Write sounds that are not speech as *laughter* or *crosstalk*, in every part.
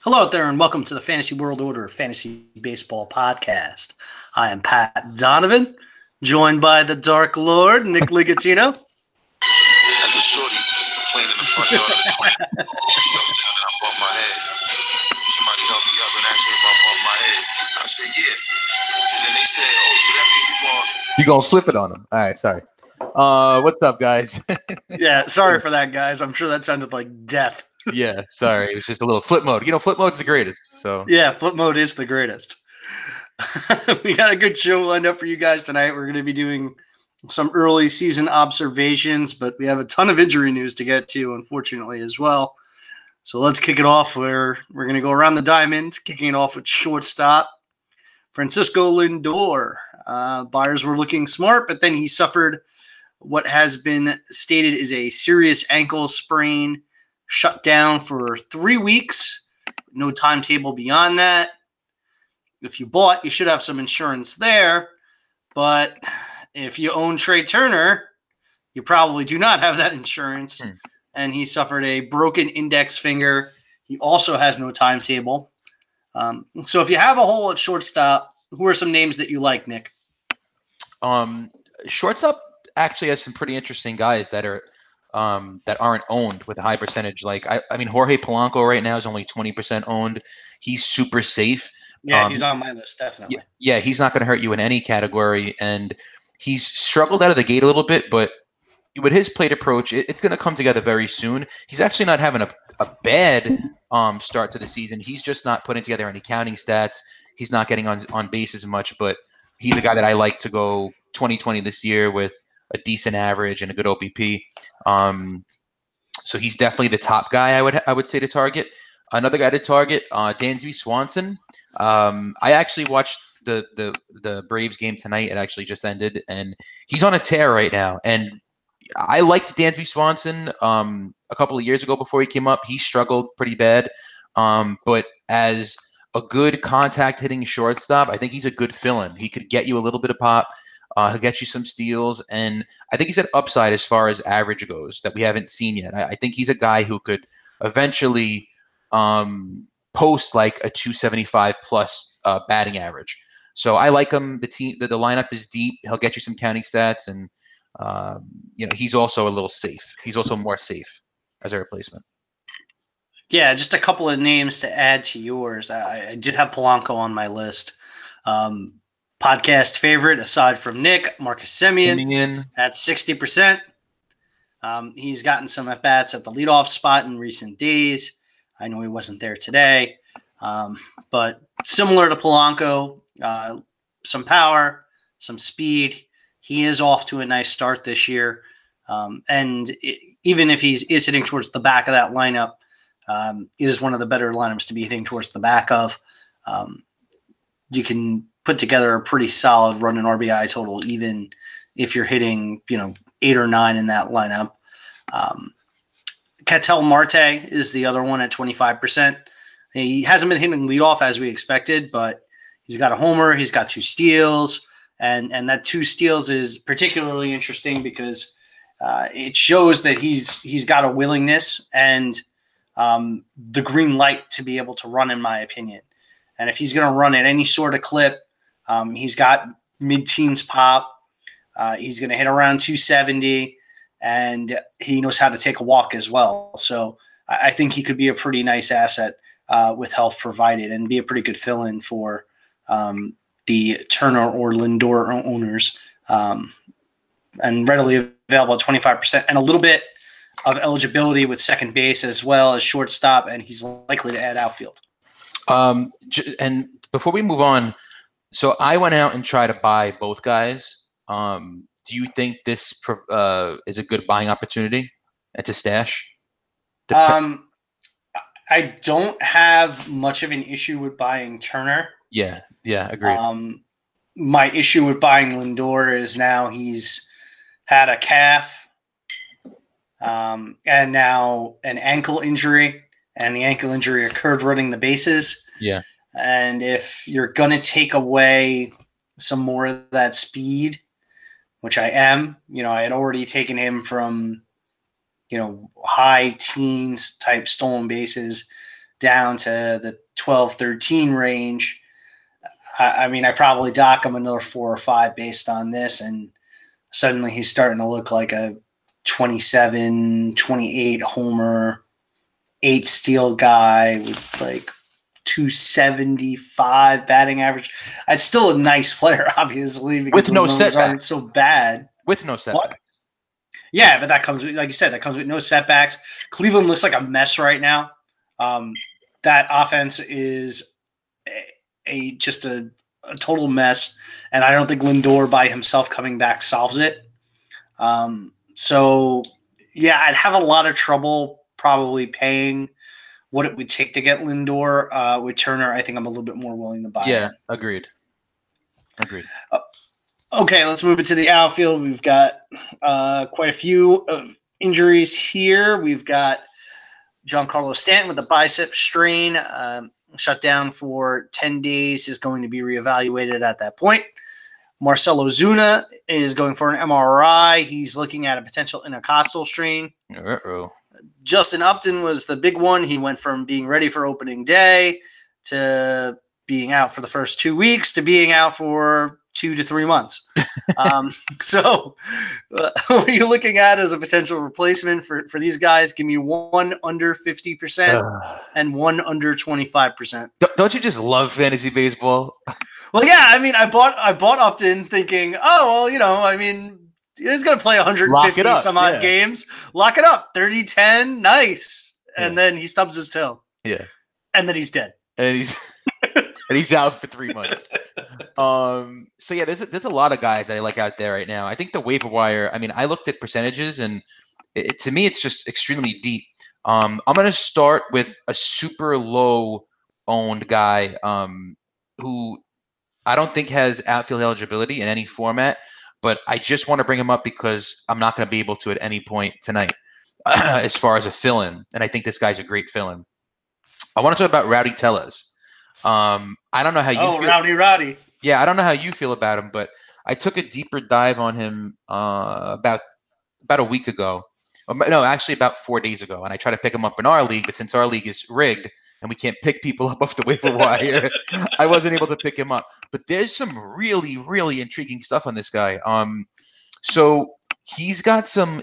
Hello out there, and welcome to the Fantasy World Order Fantasy Baseball Podcast. I am Pat Donovan, joined by the Dark Lord, Nick *laughs* Ligatino. As a shorty playing in the front yard of the court, *laughs* I bumped my head. Somebody helped me up and asked me if I bumped my head. I said, yeah. And then they said, oh, so that means you going You gonna flip it on him? All right, sorry. Uh, what's up, guys? *laughs* Yeah, sorry for that, guys. I'm sure that sounded like death. Yeah, sorry. It was just a little flip mode. You know, flip mode's the greatest. So Yeah, flip mode is the greatest. *laughs* we got a good show lined up for you guys tonight. We're going to be doing some early season observations, but we have a ton of injury news to get to, unfortunately, as well. So let's kick it off where we're going to go around the diamond, kicking it off with shortstop Francisco Lindor. Uh, buyers were looking smart, but then he suffered what has been stated is a serious ankle sprain, shut down for three weeks. No timetable beyond that. If you bought, you should have some insurance there. But if you own Trea Turner, you probably do not have that insurance. Hmm. And he suffered a broken index finger. He also has no timetable. Um, so if you have a hole at shortstop, who are some names that you like, Nick? um shortstop actually has some pretty interesting guys that are um that aren't owned with a high percentage. Like I, I mean Jorge Polanco right now is only 20% owned. He's super safe. Yeah, Um, he's on my list, definitely. Yeah, yeah, he's not going to hurt you in any category, and he's struggled out of the gate a little bit, but with his plate approach, it, it's going to come together very soon. He's actually not having a, a bad um, start to the season. He's just not putting together any counting stats. He's not getting on on base as much, but he's a guy that I like to go 2020 this year with a decent average and a good OPP. Um, so he's definitely the top guy I would I would say to target. Another guy to target, uh, Dansby Swanson. Um, I actually watched the the the Braves game tonight. It actually just ended, and he's on a tear right now. And I liked Dansby Swanson um, a couple of years ago before he came up. He struggled pretty bad, um, but as a good contact hitting shortstop, I think he's a good fill-in. He could get you a little bit of pop. Uh, he'll get you some steals, and I think he's an upside as far as average goes that we haven't seen yet. I, I think he's a guy who could eventually um, post like a 275 plus uh, batting average. So I like him. The team, the, the lineup is deep. He'll get you some counting stats, and um, you know he's also a little safe. He's also more safe as a replacement. Yeah, just a couple of names to add to yours. I, I did have Polanco on my list. Um, podcast favorite, aside from Nick, Marcus Semien at 60%. Um, he's gotten some at bats at the leadoff spot in recent days. I know he wasn't there today, um, but similar to Polanco, uh, some power, some speed. He is off to a nice start this year. Um, and i even if he's is hitting towards the back of that lineup, um, it is one of the better lineups to be hitting towards the back of. Um, you can put together a pretty solid run and RBI total, even if you're hitting, you know, eight or nine in that lineup. Um, Ketel Marte is the other one at 25%. He hasn't been hitting leadoff as we expected, but he's got a homer, he's got two steals, and and that two steals is particularly interesting because uh, it shows that he's he's got a willingness and um, the green light to be able to run, in my opinion. And if he's going to run at any sort of clip, um, he's got mid-teens pop. Uh, he's going to hit around 270, and he knows how to take a walk as well. So I, think he could be a pretty nice asset uh, with health provided, and be a pretty good fill-in for um, the Turner or Lindor owners, um, and readily available at 25%, and a little bit of eligibility with second base as well as shortstop, and he's likely to add outfield. Um, and before we move on, so I went out and tried to buy both guys. Um, do you think this uh, is a good buying opportunity? It's a stash. Dep- Um, I don't have much of an issue with buying Turner. yeah, yeah, agreed. Um, my issue with buying Lindor is now he's had a calf, um, and now an ankle injury, and the ankle injury occurred running the bases. yeah, And if you're going to take away some more of that speed, which I am, you know, I had already taken him from, you know, high teens type stolen bases down to the 12, 13 range. I, I mean, I probably dock him another four or five based on this, and suddenly he's starting to look like a 27, 28 homer, eight steal guy with like 275 batting average. It's still a nice player, *laughs* obviously, because With no numbers setbacks. aren't so bad. with no setbacks. Yeah, but that comes with, like you said, that comes with no setbacks. Cleveland looks like a mess right now. Um, that offense is a, a just a, a total mess, and I don't think Lindor by himself coming back solves it. Um, so yeah, I'd have a lot of trouble probably paying what it would take to get Lindor. Uh, with Turner, I think I'm a little bit more willing to buy. Yeah, him. agreed. Agreed. Okay, let's move into the outfield. We've got uh, quite a few of injuries here. We've got Giancarlo Stanton with a bicep strain, um, shut down for 10 days, is going to be reevaluated at that point. Marcell Ozuna is going for an MRI. He's looking at a potential intercostal strain. Uh-oh. Justin Upton was the big one. He went from being ready for opening day to being out for the first two weeks to being out for two to three months. *laughs* um, so, uh, *laughs* what are you looking at as a potential replacement for, for these guys? Give me one under 50% Ugh. and one under 25%. Don't- Don't you just love fantasy baseball? *laughs* Well, yeah, I mean, I bought I bought Upton thinking, oh, well, you know, I mean, he's going to play 150 up, some odd yeah. games. Lock it up. 30 10, nice. And then he stubs his toe. Yeah. And then he's dead. and he's *laughs* and he's out for three months. Um, so yeah, there's a, there's a lot of guys I like out there right now. I think the waiver wire. I mean, I looked at percentages, and it, it- to me, it's just extremely deep. Um, I'm gonna start with a super low owned guy um, who I don't think has outfield eligibility in any format, but I just want to bring him up because I'm not going to be able to at any point tonight *clears throat* as far as a fill-in, and I think this guy's a great fill-in. I want to talk about Rowdy Tellez. Um, I don't know how you. Oh, feel- Rowdy Roddy. yeah, I don't know how you feel about him, but I took a deeper dive on him uh, about about a week ago. Um, No, actually about four days ago, and I tried to pick him up in our league, but since our league is rigged and we can't pick people up off the waiver wire, I wasn't able to pick him up. But there's some really, really intriguing stuff on this guy. Um, so he's got some,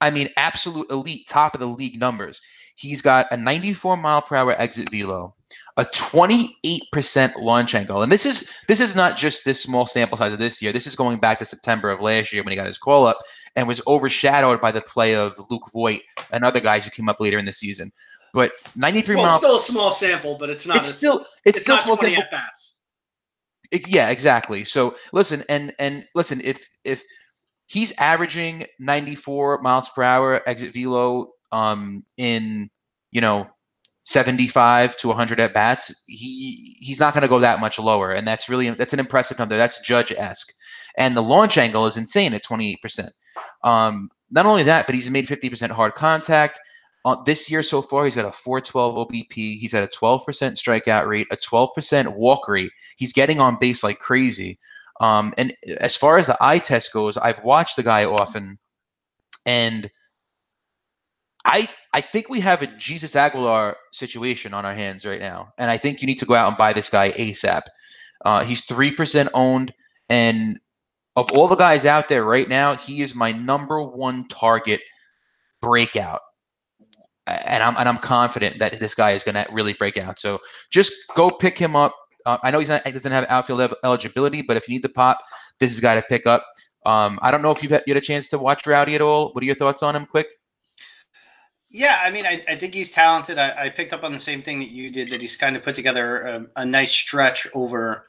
I mean, absolute elite, top of the league numbers. He's got a 94 mile per hour exit velo, a 28% launch angle, and this is this is not just this small sample size of this year. This is going back to September of last year when he got his call up and was overshadowed by the play of Luke Voit and other guys who came up later in the season. But 93 Well, it's mile, still a small sample, but it's not it's as, still it's, it's still not small 20 sample- at bats. Ex- yeah, exactly. So listen, and and listen, if if he's averaging 94 miles per hour exit velo um in you know 75 to 100 at bats, he he's not going to go that much lower, and that's really that's an impressive number. That's Judge esque, and the launch angle is insane at 28 percent. Um, not only that, but he's made 50 percent hard contact. Uh, this year so far, he's got a 412 OBP. He's at a 12% strikeout rate, a 12% walk rate. He's getting on base like crazy. Um, and as far as the eye test goes, I've watched the guy often, and I I think we have a Jesus Aguilar situation on our hands right now, and I think you need to go out and buy this guy ASAP. Uh, he's three percent owned, and of all the guys out there right now, he is my number one target breakout. And I'm and I'm confident that this guy is going to really break out. So just go pick him up. Uh, I know he's not he doesn't have outfield eligibility, but if you need the pop, this is guy to pick up. Um, I don't know if you've had, you had a chance to watch Rowdy at all. What are your thoughts on him? Quick. Yeah, I mean, I, I think he's talented. I, I picked up on the same thing that you did that he's kind of put together a, a nice stretch over,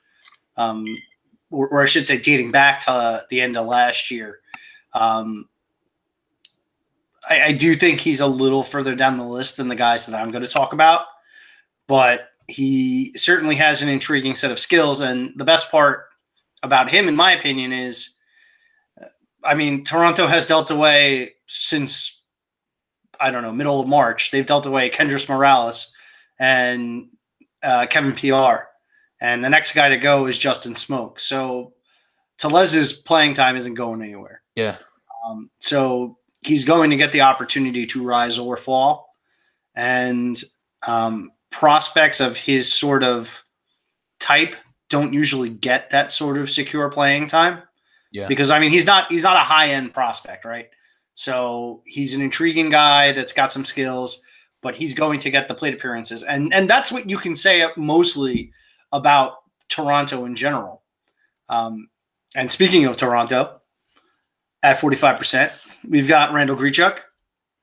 um, or, or I should say, dating back to the end of last year. Um, I, I do think he's a little further down the list than the guys that I'm going to talk about, but he certainly has an intriguing set of skills. And the best part about him, in my opinion, is I mean, Toronto has dealt away since I don't know middle of March. They've dealt away Kendrys Morales and uh, Kevin Pillar, and the next guy to go is Justin Smoak. So Tellez's playing time isn't going anywhere. Yeah. Um, so he's going to get the opportunity to rise or fall, and um, prospects of his sort of type don't usually get that sort of secure playing time. Yeah. Because I mean, he's not he's not a high end prospect, right? So he's an intriguing guy that's got some skills, but he's going to get the plate appearances, and and that's what you can say mostly about Toronto in general. Um, and speaking of Toronto, at forty five percent, we've got Randall Grichuk,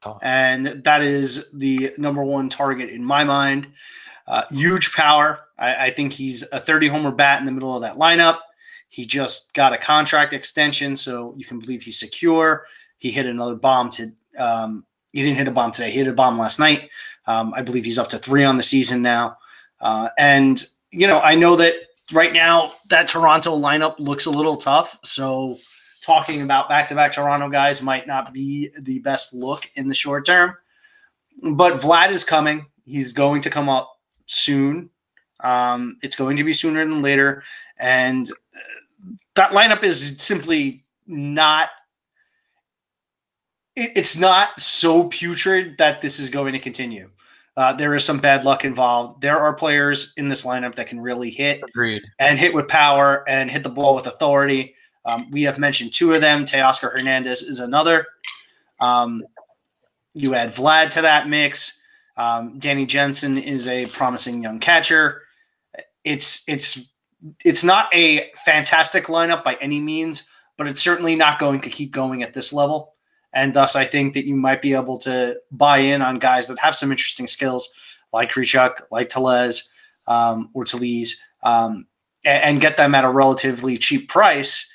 Oh. and that is the number one target in my mind. Uh, huge power. I, I think he's a 30 homer bat in the middle of that lineup. He just got a contract extension, so you can believe he's secure. He hit another bomb to. Um, he didn't hit a bomb today. He hit a bomb last night. Um, I believe he's up to three on the season now. Uh, and you know, I know that right now that Toronto lineup looks a little tough. So talking about back-to-back Toronto guys might not be the best look in the short term. But Vlad is coming. He's going to come up soon. Um, it's going to be sooner than later, and uh, that lineup is simply not. It, it's not so putrid that this is going to continue. Uh, there is some bad luck involved. There are players in this lineup that can really hit Agreed. and hit with power and hit the ball with authority. Um, we have mentioned two of them. Teoscar Hernandez is another. Um, you add Vlad to that mix. Um, Danny Jansen is a promising young catcher. It's it's it's not a fantastic lineup by any means, but it's certainly not going to keep going at this level. And thus, I think that you might be able to buy in on guys that have some interesting skills, like Grichuk, like Tellez, um, or Talese, um, and, and get them at a relatively cheap price,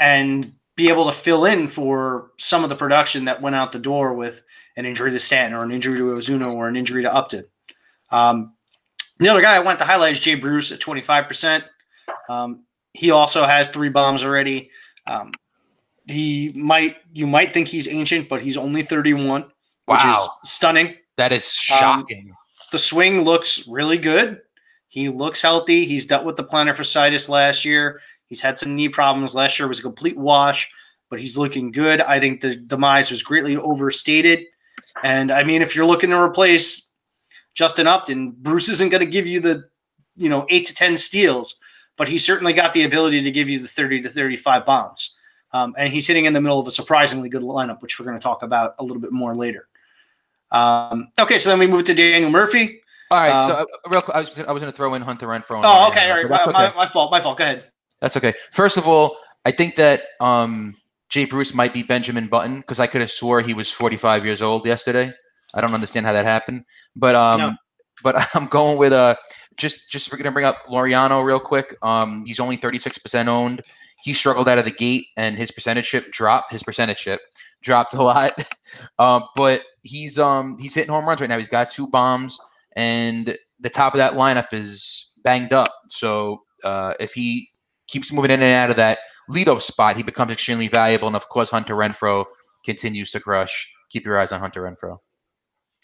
and be able to fill in for some of the production that went out the door with an injury to Stanton or an injury to Ozuna or an injury to Upton. Um, the other guy I want to highlight is Jay Bruce at 25%. Um, he also has three bombs already. Um, he might, you might think he's ancient, but he's only 31, which Wow. is stunning. That is shocking. The swing looks really good. He looks healthy. He's dealt with the plantar fasciitis last year. He's had some knee problems last year. Was a complete wash, but he's looking good. I think the demise was greatly overstated. And I mean, if you're looking to replace Justin Upton, Bruce isn't going to give you the, you know, eight to 10 steals, but he's certainly got the ability to give you the 30 to 35 bombs. Um, and he's hitting in the middle of a surprisingly good lineup, which we're going to talk about a little bit more later. Um, okay, so then we move to Daniel Murphy. All right. um, so uh, real quick, I was I was going to throw in Hunter Renfroe. Oh, okay, all right. My, okay. my fault. My fault. Go ahead. That's okay. First of all, I think that um, Jay Bruce might be Benjamin Button because I could have swore he was 45 years old yesterday. I don't understand how that happened, but um, No. but *laughs* I'm going with uh, just just we're gonna bring up Laureano real quick. Um, he's only 36% owned. He struggled out of the gate, and his percentage ship dropped. His percentage ship dropped a lot, um, *laughs* but he's um he's hitting home runs right now. He's got two bombs, and the top of that lineup is banged up. So uh, if he keeps moving in and out of that leadoff spot, he becomes extremely valuable. And of course, Hunter Renfroe continues to crush. Keep your eyes on Hunter Renfroe.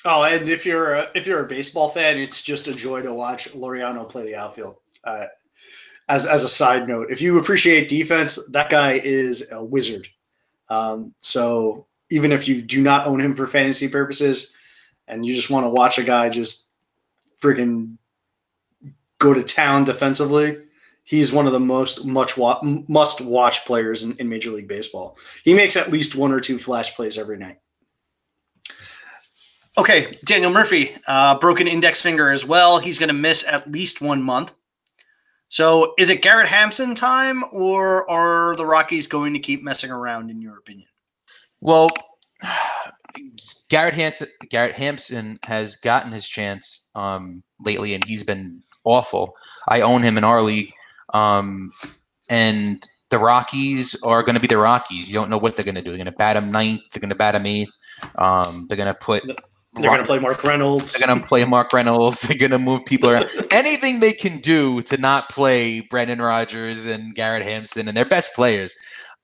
Oh, and if you're a, if you're a baseball fan, it's just a joy to watch Laureano play the outfield. Uh, as as a side note, if you appreciate defense, that guy is a wizard. Um, so even if you do not own him for fantasy purposes, and you just want to watch a guy just friggin' go to town defensively, he's one of the most much wa- must watch players in, in Major League Baseball. He makes at least one or two flash plays every night. Okay, Daniel Murphy, uh, broken index finger as well. He's going to miss at least one month. So, is it Garrett Hampson time, or are the Rockies going to keep messing around? In your opinion? Well, *sighs* Garrett Hampson, Garrett Hampson has gotten his chance um, lately, and he's been awful. I own him in our league, um, and the Rockies are going to be the Rockies. You don't know what they're going to do. They're going to bat them ninth. They're going to bat him eighth. Um, they're going to put. They're going to play Mark Reynolds. They're going to play Mark Reynolds. *laughs* They're going to move people around. Anything they can do to not play Brendan Rodgers and Garrett Hampson and their best players.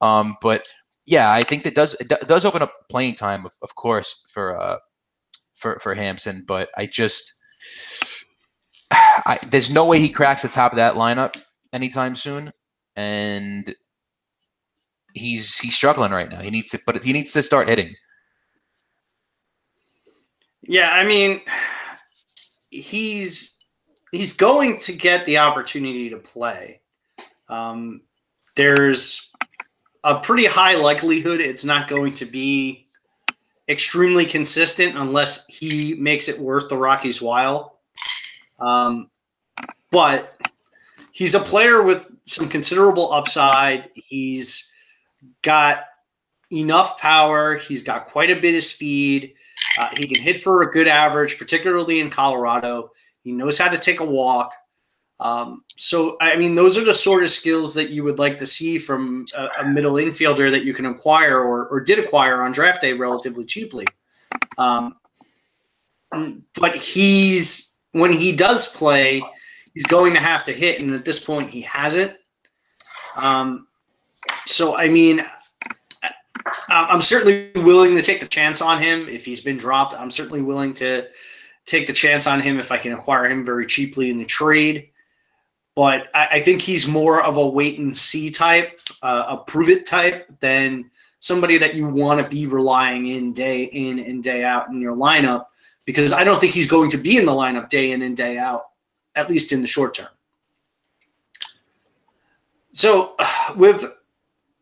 Um, but yeah, I think that does it does open up playing time, of, of course, for uh, for for Hampson. But I just *sighs* I, there's no way he cracks the top of that lineup anytime soon, and he's he's struggling right now. He needs to, but he needs to start hitting. Yeah, I mean, he's he's going to get the opportunity to play. Um, there's a pretty high likelihood it's not going to be extremely consistent unless he makes it worth the Rockies' while. Um, but he's a player with some considerable upside. He's got enough power. He's got quite a bit of speed. Uh, he can hit for a good average, particularly in Colorado. He knows how to take a walk. Um, so, I mean, those are the sort of skills that you would like to see from a, a middle infielder that you can acquire or, or, did acquire on draft day relatively cheaply. Um, but he's, when he does play, he's going to have to hit. And at this point, he hasn't. Um, so, I mean, I'm certainly willing to take the chance on him if he's been dropped. I'm certainly willing to take the chance on him if I can acquire him very cheaply in the trade. But I, I think he's more of a wait and see type, uh, a prove it type than somebody that you want to be relying in day in and day out in your lineup because I don't think he's going to be in the lineup day in and day out, at least in the short term. So *sighs* with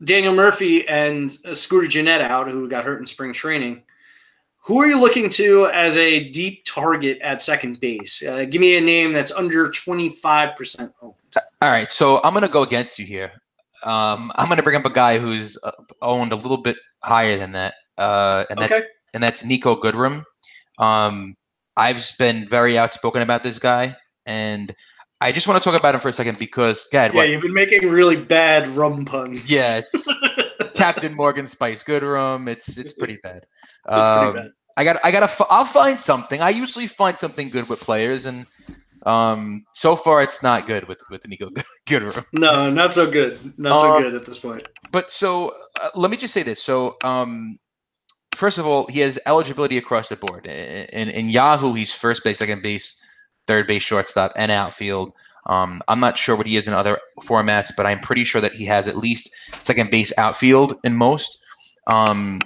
Daniel Murphy and Scooter Gennett out, who got hurt in spring training, who are you looking to as a deep target at second base? Uh, give me a name that's under 25% owned. All right, so I'm going to go against you here. Um, I'm going to bring up a guy who's uh, owned a little bit higher than that, uh, and that's okay. and that's Niko Goodrum. Um, I've been very outspoken about this guy, and I just want to talk about him for a second because, God, yeah, what? you've been making really bad rum puns. Yeah, *laughs* Captain Morgan Spice Goodrum. It's it's pretty *laughs* bad. It's um, pretty bad. I got I got to I'll find something. I usually find something good with players, and um, so far it's not good with with Niko *laughs* Goodrum. No, not so good. Not so um, good at this point. But so uh, let me just say this. So um, first of all, he has eligibility across the board. In, in Yahoo, he's first base, second base, third base, shortstop, and outfield. Um, I'm not sure what he is in other formats, but I'm pretty sure that he has at least second base outfield in most. Um,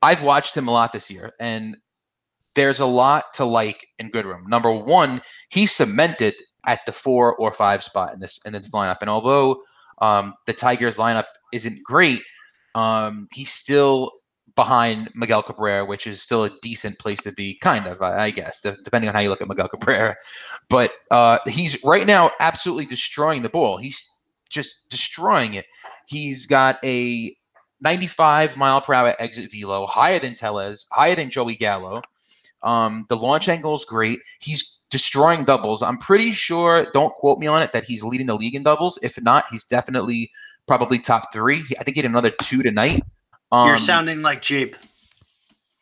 I've watched him a lot this year, and there's a lot to like in Goodrum. Number one, he cemented at the four or five spot in this in this lineup, and although um, the Tigers lineup isn't great, um, he's still behind Miguel Cabrera, which is still a decent place to be, kind of, I, I guess, depending on how you look at Miguel Cabrera. But uh, he's right now absolutely destroying the ball. He's just destroying it. He's got a 95 mile per hour exit velo, higher than Tellez, higher than Joey Gallo. Um, the launch angle is great. He's destroying doubles. I'm pretty sure, don't quote me on it, that he's leading the league in doubles. If not, he's definitely probably top three. I think he had another two tonight. Um, You're sounding like Jeep.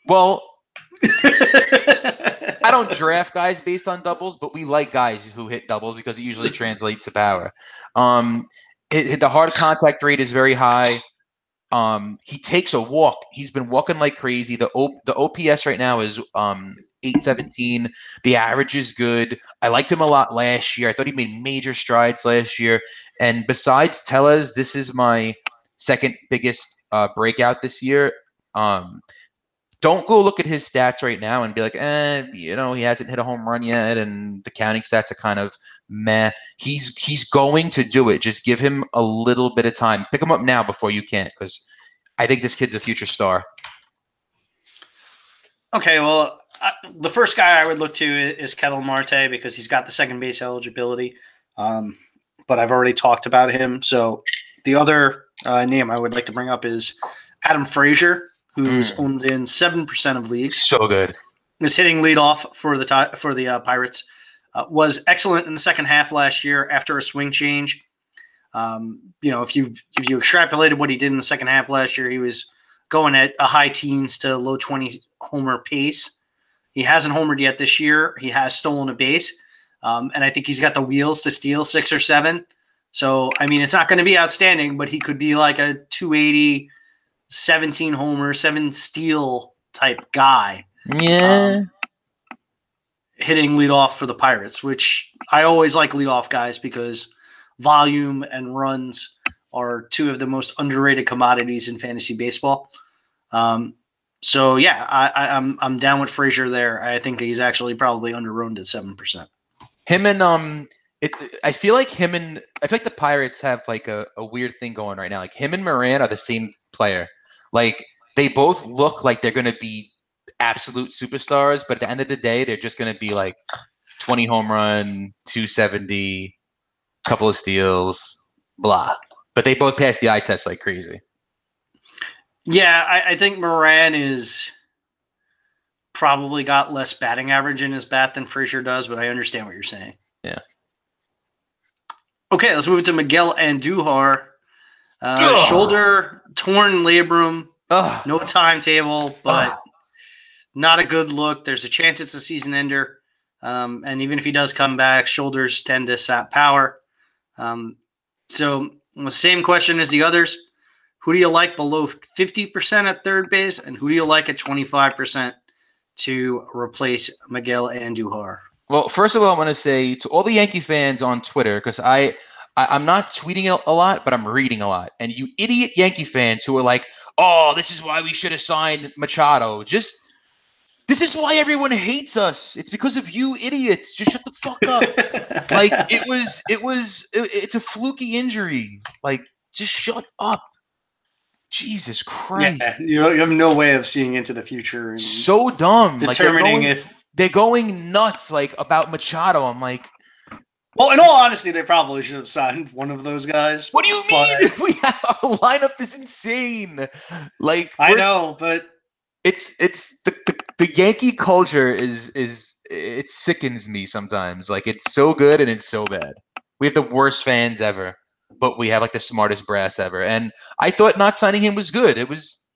Well, *laughs* I don't draft guys based on doubles, but we like guys who hit doubles because it usually translates to power. Um, it, the hard contact rate is very high. Um, he takes a walk. He's been walking like crazy. The o, the OPS right now is um 817. The average is good. I liked him a lot last year. I thought he made major strides last year. And besides Tellez, this is my second biggest uh, breakout this year. Um, don't go look at his stats right now and be like, eh, you know, he hasn't hit a home run yet, and the counting stats are kind of meh. He's he's going to do it. Just give him a little bit of time. Pick him up now before you can't, because I think this kid's a future star. Okay, well, uh, the first guy I would look to is Ketel Marte because he's got the second base eligibility. Um, but I've already talked about him. So the other uh, name I would like to bring up is Adam Frazier, who's mm. owned in seven percent of leagues. So good. Is hitting leadoff for the for the uh, Pirates. Uh, was excellent in the second half last year after a swing change. Um, you know, if you if you extrapolated what he did in the second half last year, he was going at a high teens to low 20 homer pace. He hasn't homered yet this year. He has stolen a base, um, and I think he's got the wheels to steal six or seven. So, I mean, it's not going to be outstanding, but he could be like a 280, 17 homer, seven steal type guy. Yeah. Um, hitting leadoff for the Pirates, which I always like leadoff guys because volume and runs are two of the most underrated commodities in fantasy baseball. Um, so yeah, I, I, I'm I'm down with Frazier there. I think he's actually probably underowned at seven percent. Him and um, it. I feel like him and I feel like the Pirates have like a, a weird thing going right now. Like him and Moran are the same player. Like they both look like they're gonna be absolute superstars, but at the end of the day, they're just gonna be like twenty home run, two seventy, couple of steals, blah. But they both pass the eye test like crazy. Yeah, I, I think Moran is probably got less batting average in his bat than Frazier does, but I understand what you're saying. Yeah. Okay, let's move to Miguel Andujar. Uh, shoulder torn labrum, no timetable, but not a good look. There's a chance it's a season ender. Um, and even if he does come back, shoulders tend to sap power. Um, so, the same question as the others. Who do you like below 50% at third base? And who do you like at 25% to replace Miguel Andujar? Well, first of all, I want to say to all the Yankee fans on Twitter, because I, I I'm not tweeting a, lot, but I'm reading a lot, and you idiot Yankee fans who are like, "Oh, this is why we should have signed Machado." Just this is why everyone hates us. It's because of you idiots. Just shut the fuck up. *laughs* like it was, it was, it- it's a fluky injury. Like just shut up. Jesus Christ. yeah, you have no way of seeing into the future and So dumb. Like, determining going- if. They're going nuts like about Machado. I'm like, Well, in all honesty, they probably should have signed one of those guys. what do you mean? *laughs* We have our lineup is insane. Like I know, but it's it's the, the, the Yankee culture is is it sickens me sometimes. Like it's so good and it's so bad. We have the worst fans ever, but we have like the smartest brass ever. And I thought not signing him was good. It was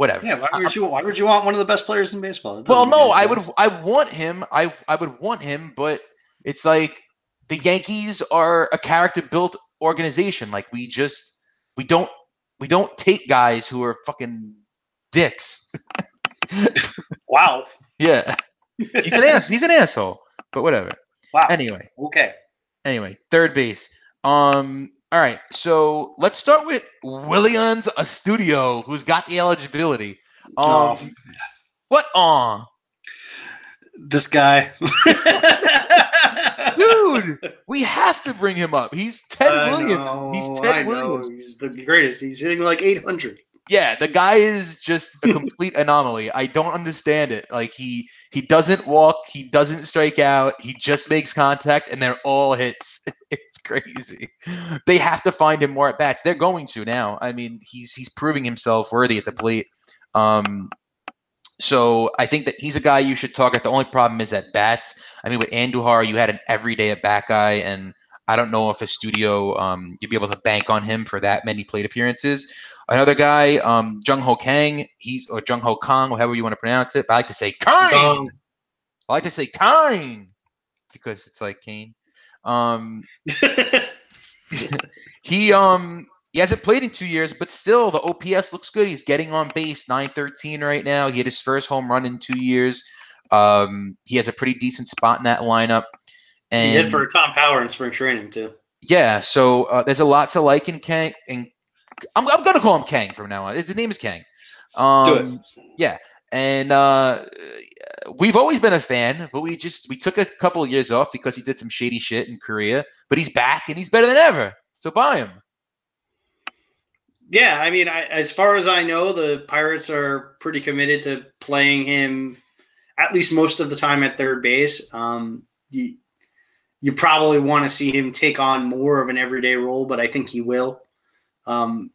whatever. yeah, why would you? Why would you want one of the best players in baseball? Well, no, I would. I want him. I I would want him, but it's like the Yankees are a character built organization. Like we just we don't we don't take guys who are fucking dicks. *laughs* Wow. Yeah. He's an ass. He's an asshole. But whatever. Wow. Anyway, okay. anyway, third base. Um. All right. So let's start with Williams a Studio, who's got the eligibility. Um. Oh. What? Aw. This guy. Dude, we *laughs* have to bring him up. He's Ted I Williams. He's know, Ted I know. Williams. He's the greatest. He's hitting like 800. Yeah, the guy is just a *laughs* complete anomaly. I don't understand it. Like he he doesn't walk, he doesn't strike out, he just makes contact, and they're all hits. *laughs* It's crazy. They have to find him more at bats. They're going to now. I mean, he's he's proving himself worthy at the plate. Um, so I think that he's a guy you should target. The only problem is at bats. I mean, with Andujar, you had an everyday at bat guy, and I don't know if Astudillo um, you'd be able to bank on him for that many plate appearances. Another guy, um, Jung Ho Kang, he's or Jung Ho Kong, however you want to pronounce it. But I like to say Kang. Gong. I like to say Kang because it's like Kane. Um, *laughs* he um he hasn't played in two years, but still the OPS looks good. He's getting on base, 913 right now. He had his first home run in two years. Um, he has a pretty decent spot in that lineup. He And hit for Tom Power in spring training too. yeah, so uh, there's a lot to like in Kang. And I'm, I'm gonna call him Kang from now on. His name is Kang. Um, Do it. Yeah, and uh, we've always been a fan, but we just we took a couple of years off because he did some shady shit in Korea. But he's back and he's better than ever. So buy him. Yeah, I mean, I, as far as I know, the Pirates are pretty committed to playing him at least most of the time at third base. Um, you probably want to see him take on more of an everyday role, but I think he will. Um,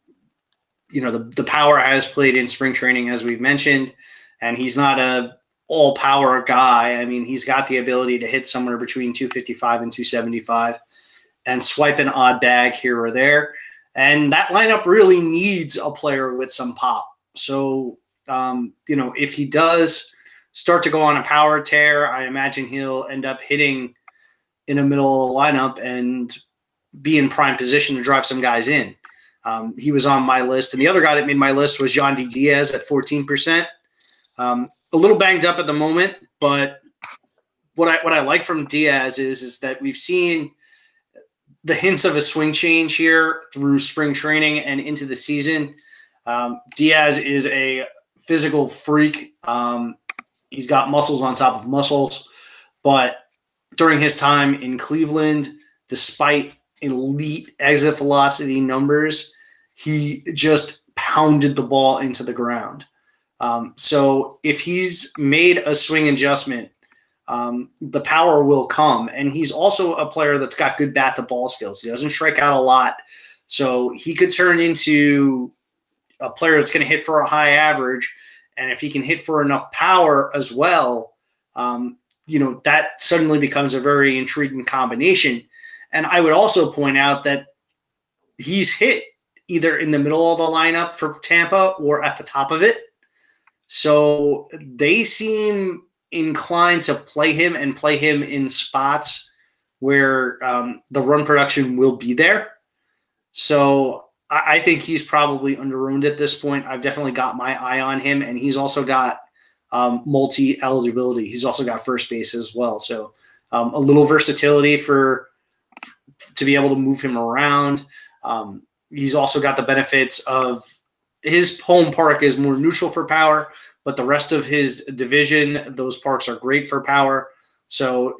you know, the, the power has played in spring training, as we've mentioned, and he's not a all power guy. I mean, he's got the ability to hit somewhere between 255 and 275 and swipe an odd bag here or there. And that lineup really needs a player with some pop. So, um, you know, if he does start to go on a power tear, I imagine he'll end up hitting in the middle of the lineup and be in prime position to drive some guys in. Um, he was on my list. And the other guy that made my list was Yandy Diaz at 14%. Um, a little banged up at the moment, but what I what I like from Diaz is is that we've seen the hints of a swing change here through spring training and into the season. Um, Diaz is a physical freak. Um, he's got muscles on top of muscles, but during his time in Cleveland, despite elite exit velocity numbers, he just pounded the ball into the ground. Um, so if he's made a swing adjustment, um, the power will come. And he's also a player that's got good bat to ball skills. He doesn't strike out a lot. So he could turn into a player that's going to hit for a high average. And if he can hit for enough power as well, um, you know, that suddenly becomes a very intriguing combination. And I would also point out that he's hit either in the middle of the lineup for Tampa or at the top of it. So they seem inclined to play him and play him in spots where um, the run production will be there. So I, I think he's probably underowned at this point. I've definitely got my eye on him, and he's also got um, multi eligibility. He's also got first base as well. So um, a little versatility for to be able to move him around. Um, he's also got the benefits of his home park is more neutral for power, but the rest of his division, those parks are great for power. So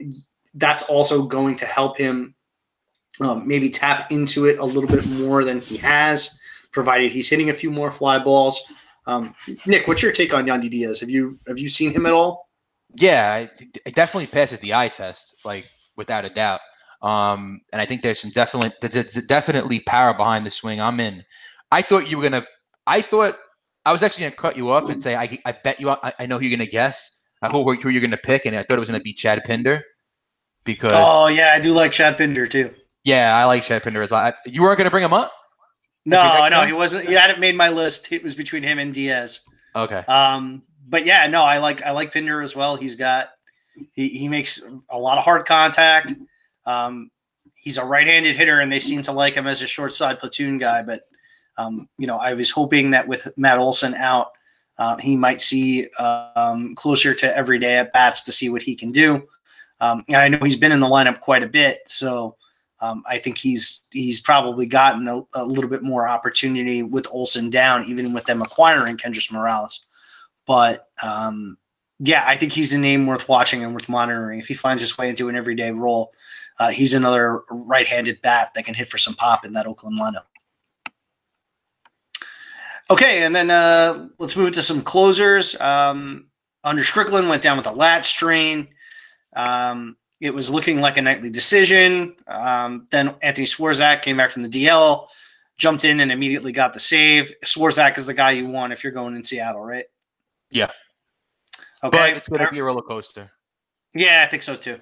that's also going to help him um, maybe tap into it a little bit more than he has, provided he's hitting a few more fly balls. Um, Nick, what's your take on Yandy Diaz? Have you have you seen him at all? Yeah, it definitely passes the eye test, like without a doubt. Um, and I think there's some definitely there's definitely power behind the swing. I'm in. I thought you were gonna. I thought I was actually gonna cut you off and say I, I bet you I, I know who you're gonna guess. I who, who you're gonna pick, and I thought it was gonna be Chad Pinder because. Oh yeah, I do like Chad Pinder too. Yeah, I like Chad Pinder as well. You weren't gonna bring him up. No, no, he wasn't. He hadn't made my list. It was between him and Diaz. Okay. Um, but yeah, no, I like I like Pinder as well. He's got he, he makes a lot of hard contact. Um, he's a right-handed hitter, and they seem to like him as a short side platoon guy. But um, you know, I was hoping that with Matt Olson out, uh, he might see um, closer to every day at bats to see what he can do. Um, and I know he's been in the lineup quite a bit, so um, I think he's he's probably gotten a, a, little bit more opportunity with Olson down, even with them acquiring Kendrys Morales. But um, yeah, I think he's a name worth watching and worth monitoring. If he finds his way into an everyday role, uh, he's another right-handed bat that can hit for some pop in that Oakland lineup. Okay, and then uh, let's move to some closers. Um, Hunter Strickland went down with a lat strain. Um, it was looking like a nightly decision. Um, then Anthony Swarzak came back from the DL, jumped in and immediately got the save. Swarzak is the guy you want if you're going in Seattle, right? Yeah. Okay. But it's going to be a roller coaster. Yeah, I think so too.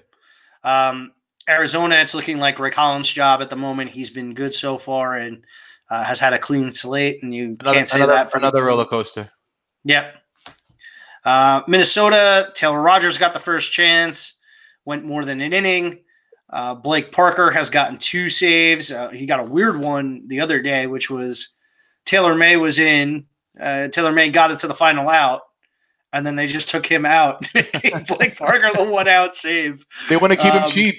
Um, Arizona, it's looking like Greg Holland's job at the moment. He's been good so far and uh, has had a clean slate, and you another, can't say another, that for another the- roller coaster. Yep. Uh, Minnesota, Taylor Rogers got the first chance went more than an inning. Uh, Blake Parker has gotten two saves. Uh, he got a weird one the other day, which was Taylor May was in. Uh, Taylor May got it to the final out, and then they just took him out. *laughs* *laughs* Blake Parker the one out save. They want to keep Um, him cheap.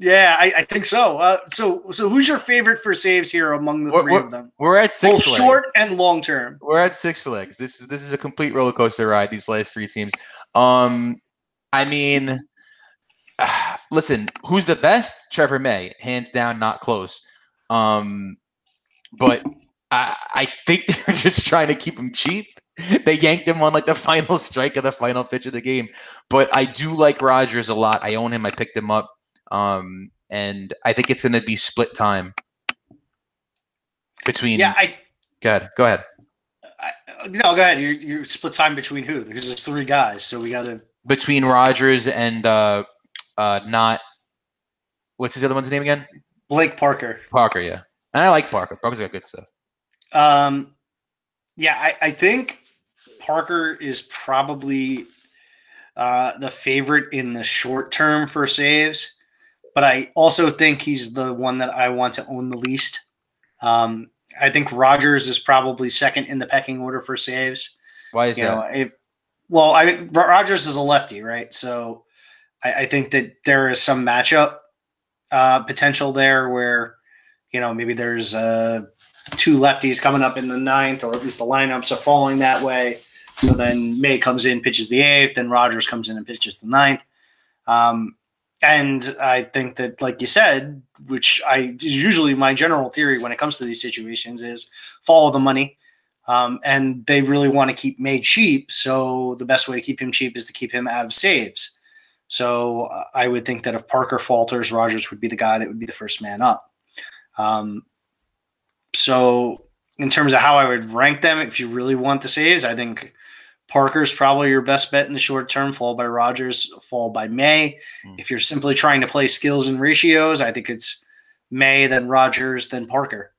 Yeah, I, I think so. Uh, so, so who's your favorite for saves here among the What- 3 what- of them, We're at six both flags. short and long term? We're at six flags. This is this is a complete roller coaster ride. These last three teams. Um, I mean, *sighs* listen, who's the best? Trevor May, hands down, not close. Um, but I I think *laughs* they're just trying to keep him cheap. They yanked him on like the *laughs* final strike of the final pitch of the game. But I do like Rogers a lot. I own him. I picked him up. Um, and I think it's going to be split time between. Yeah, I Go ahead. Go ahead. I, no, go ahead. You're, you're split time between who? Because there's three guys, so we got to. between Rogers and uh, uh, not what's his other one's name again? Blake Parker. Parker, yeah. And I like Parker. Parker's got good stuff. Um, yeah, I, I think Parker is probably uh, the favorite in the short term for saves, but I also think he's the one that I want to own the least. Um, I think Rogers is probably second in the pecking order for saves. Why is You that? know, it, well, I Rogers is a lefty, right? So I, I think that there is some matchup uh, potential there where, you know, maybe there's uh, two lefties coming up in the ninth, or at least the lineups are falling that way. So then May comes in, pitches the eighth, then Rogers comes in and pitches the ninth. Um, and I think that, like you said, which I usually my general theory when it comes to these situations is follow the money. Um, and they really want to keep May cheap. So the best way to keep him cheap is to keep him out of saves. So uh, I would think that if Parker falters, Rogers would be the guy that would be the first man up. Um, so in terms of how I would rank them, if you really want the saves, I think Parker's probably your best bet in the short term, followed by Rogers, followed by May. Mm. If you're simply trying to play skills and ratios, I think it's May, then Rogers, then Parker.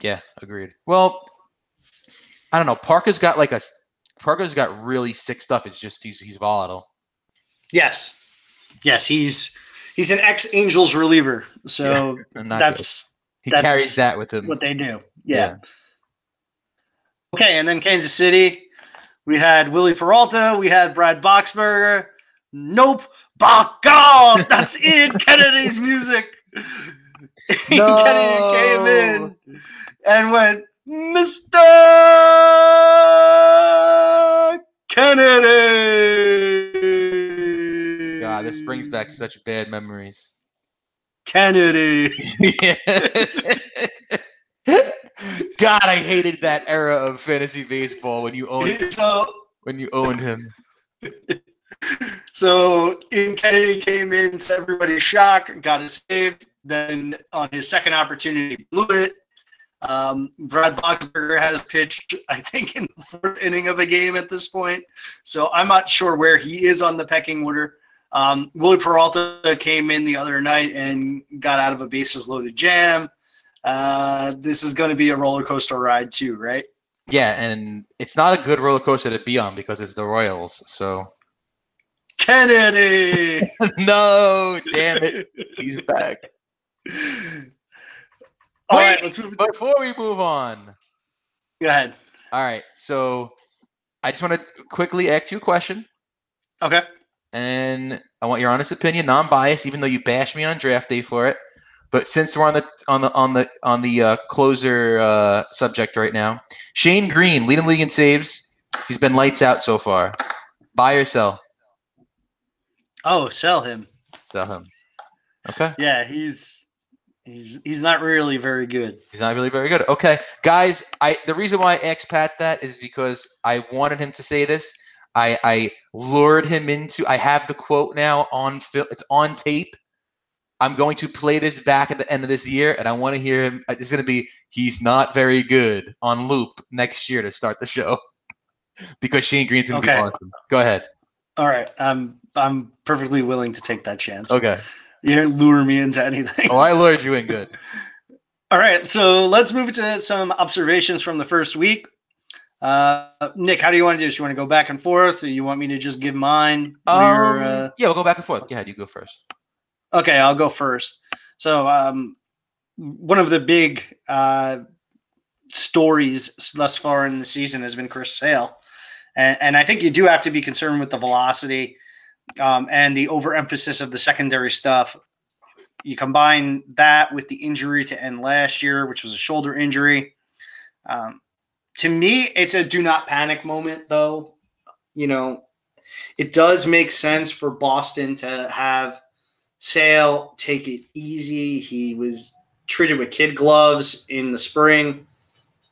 Yeah, agreed. Well, I don't know. Parker's got like a Parker's got really sick stuff. It's just he's he's volatile. Yes. Yes, he's he's an ex Angels reliever. So I'm not that's He that's carries that with him. what they do. Yeah. Yeah. Okay, and then Kansas City, we had Wily Peralta, we had Brad Boxberger. Nope, Bacall. That's *laughs* Ian Kennedy's music. Ian Kennedy came in and went, Mr. Kennedy. This brings back such bad memories. Kennedy. *laughs* God, I hated that era of fantasy baseball when you owned *laughs* so when you owned him. *laughs* So in Kennedy came in to everybody's shock, got it save. Then on his second opportunity, blew it. Um, Brad Boxberger has pitched, I think, in the fourth inning of a game at this point. So I'm not sure where he is on the pecking order. Um, Wily Peralta came in the other night and got out of a bases loaded jam. Uh, this is going to be a roller coaster ride too, right? Yeah, and it's not a good roller coaster to be on because it's the Royals. So Kennedy. *laughs* no, damn it, he's back. All Wait, right, let's move. Before we move on, Go ahead. all right. So I just want to quickly ask you a question, Okay. And I want your honest opinion, non-biased, even though you bashed me on draft day for it. But since we're on the on the on the on the uh, closer uh, subject right now, Shane Greene leading league in saves. He's been lights out so far. Buy or sell? Oh, sell him. Sell him. Okay. Yeah, he's he's he's not really very good. He's not really very good. Okay, guys. I the reason why I asked Pat that is because I wanted him to say this. I I lured him into. I have the quote now on film. It's on tape. I'm going to play this back at the end of this year, and I want to hear him. It's going to be he's not very good on loop next year to start the show *laughs* because Shane Greene's going to Okay. be awesome. Go ahead. All right, I'm I'm perfectly willing to take that chance. Okay. You didn't lure me into anything. Oh, I lured you in good. *laughs* All right, so let's move to some observations from the first week. Uh, Nick, how do you want to do this? You want to go back and forth, or you want me to just give mine? Um, uh, yeah, we'll go back and forth. Ahead. You go first. Okay, I'll go first. So, um, one of the big uh, stories thus far in the season has been Chris Sale, and, and I think you do have to be concerned with the velocity um, and the overemphasis of the secondary stuff. You combine that with the injury to end last year, which was a shoulder injury. Um, to me, it's a do not panic moment, though. You know, it does make sense for Boston to have Sale take it easy. He was treated with kid gloves in the spring.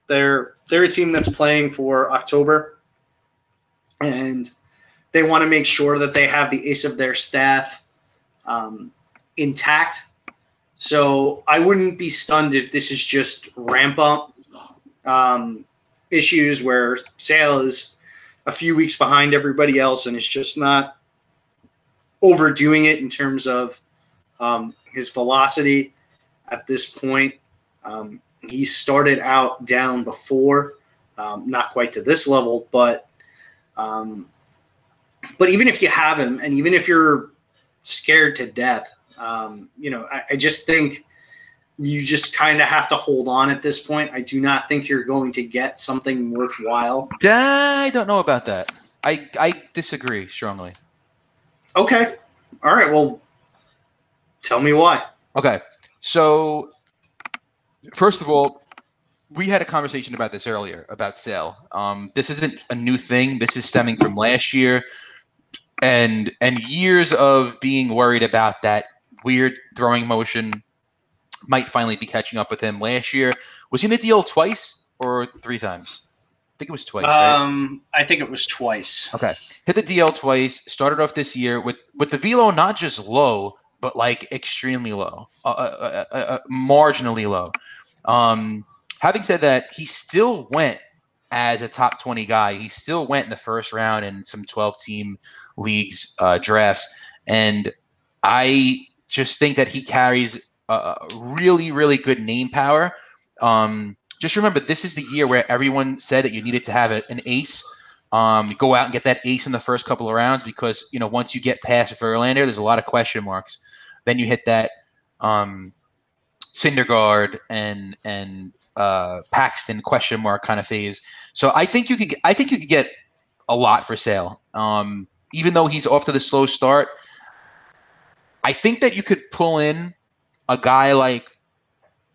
They're they're a team that's playing for October, and they want to make sure that they have the ace of their staff um, intact. So I wouldn't be stunned if this is just ramp up um, issues where Sale is a few weeks behind everybody else and is just not overdoing it in terms of um, his velocity at this point. Um, he started out down before, um, not quite to this level, but um, but even if you have him, and even if you're scared to death, um, you know, I, I just think you just kind of have to hold on at this point. I do not think you're going to get something worthwhile. I don't know about that. I I disagree strongly. Okay, all right. Well, tell me why. Okay, so first of all, we had a conversation about this earlier about Sale. Um, this isn't a new thing. This is stemming from last year, and and years of being worried about that weird throwing motion might finally be catching up with him. Last year, was he in the deal twice or three times? I think it was twice. right? Um, I think it was twice. Okay. Hit the DL twice. Started off this year with with the velo not just low, but like extremely low, uh, uh, uh, uh, marginally low. Um, having said that, he still went as a top twenty guy. He still went in the first round in some twelve team leagues uh, drafts, and I just think that he carries a really really good name power. Um, just remember, this is the year where everyone said that you needed to have a, an ace um, go out and get that ace in the first couple of rounds because you know once you get past Verlander, there's a lot of question marks. Then you hit that um, Syndergaard and and uh, Paxton question mark kind of phase. So I think you could I think you could get a lot for Sale. Um, even though he's off to the slow start, I think that you could pull in a guy like,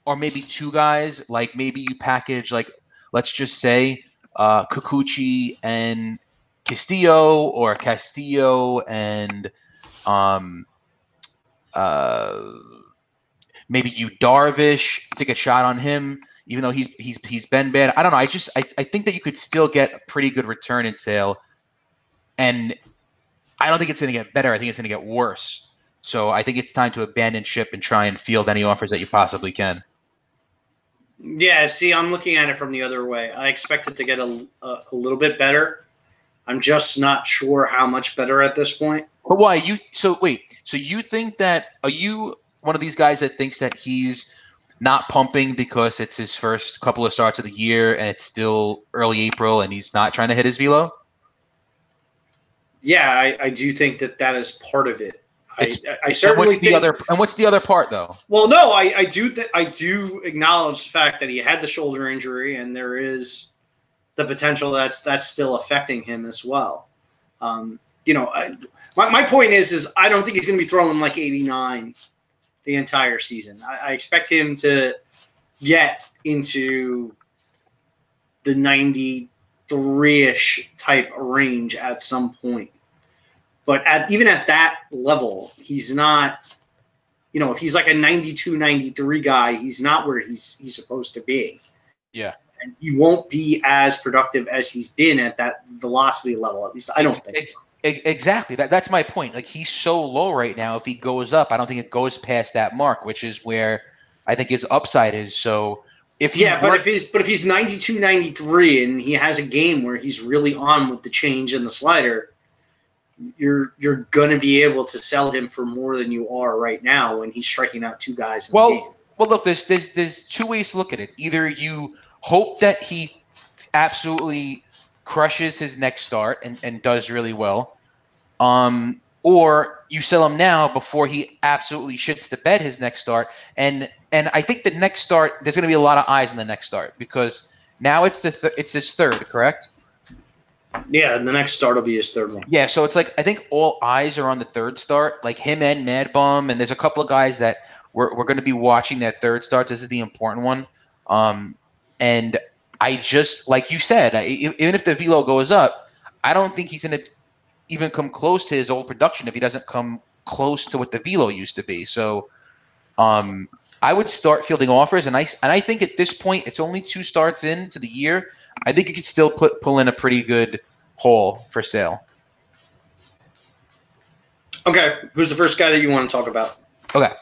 or maybe two guys. Like maybe you package like let's just say uh, Kikuchi and Castillo, or Castillo and um, uh, maybe you Darvish take a shot on him, even though he's he's he's been bad. I don't know. I just I, I think that you could still get a pretty good return in Sale, and I don't think it's going to get better. I think it's going to get worse. So I think it's time to abandon ship and try and field any offers that you possibly can. Yeah, see, I'm looking at it from the other way. I expect it to get a, a, a little bit better. I'm just not sure how much better at this point. But why you? So wait. So you think that are you one of these guys that thinks that he's not pumping because it's his first couple of starts of the year and it's still early April and he's not trying to hit his velo? Yeah, I, I do think that that is part of it. I, I, I And certainly what's the think. other? And what's the other part though? Well, no, I, I do th- I do acknowledge the fact that he had the shoulder injury, and there is the potential that's that's still affecting him as well. Um, you know, I, my, my point is is I don't think he's going to be throwing like 89 the entire season. I, I expect him to get into the 93ish type range at some point. But at even at that level, he's not you know, if he's like a 92, 93 guy, he's not where he's he's supposed to be. Yeah. And he won't be as productive as he's been at that velocity level. At least I don't think so. Exactly. That that's my point. Like he's so low right now. If he goes up, I don't think it goes past that mark, which is where I think his upside is. So if he Yeah, but if he's but if he's 92, 93 and he has a game where he's really on with the change and the slider, you're you're gonna be able to sell him for more than you are right now when he's striking out two guys in Well. Well, look, there's there's there's two ways to look at it. Either you hope that he absolutely crushes his next start and, and does really well, um, or you sell him now before he absolutely shits the bed his next start. And and I think the next start there's going to be a lot of eyes in the next start because now it's the th- it's his third, correct? Yeah, and the next start will be his third one. Yeah, so it's like I think all eyes are on the third start, like him and MadBum, and there's a couple of guys that we're, we're going to be watching that third start. This is the important one, um, and I just like you said, I, even if the velo goes up, I don't think he's going to even come close to his old production if he doesn't come close to what the velo used to be. So, um, I would start fielding offers, and I and I think at this point it's only two starts into the year. I think you could still put pull in a pretty good haul for Sale. Okay, who's the first guy that you want to talk about? Okay.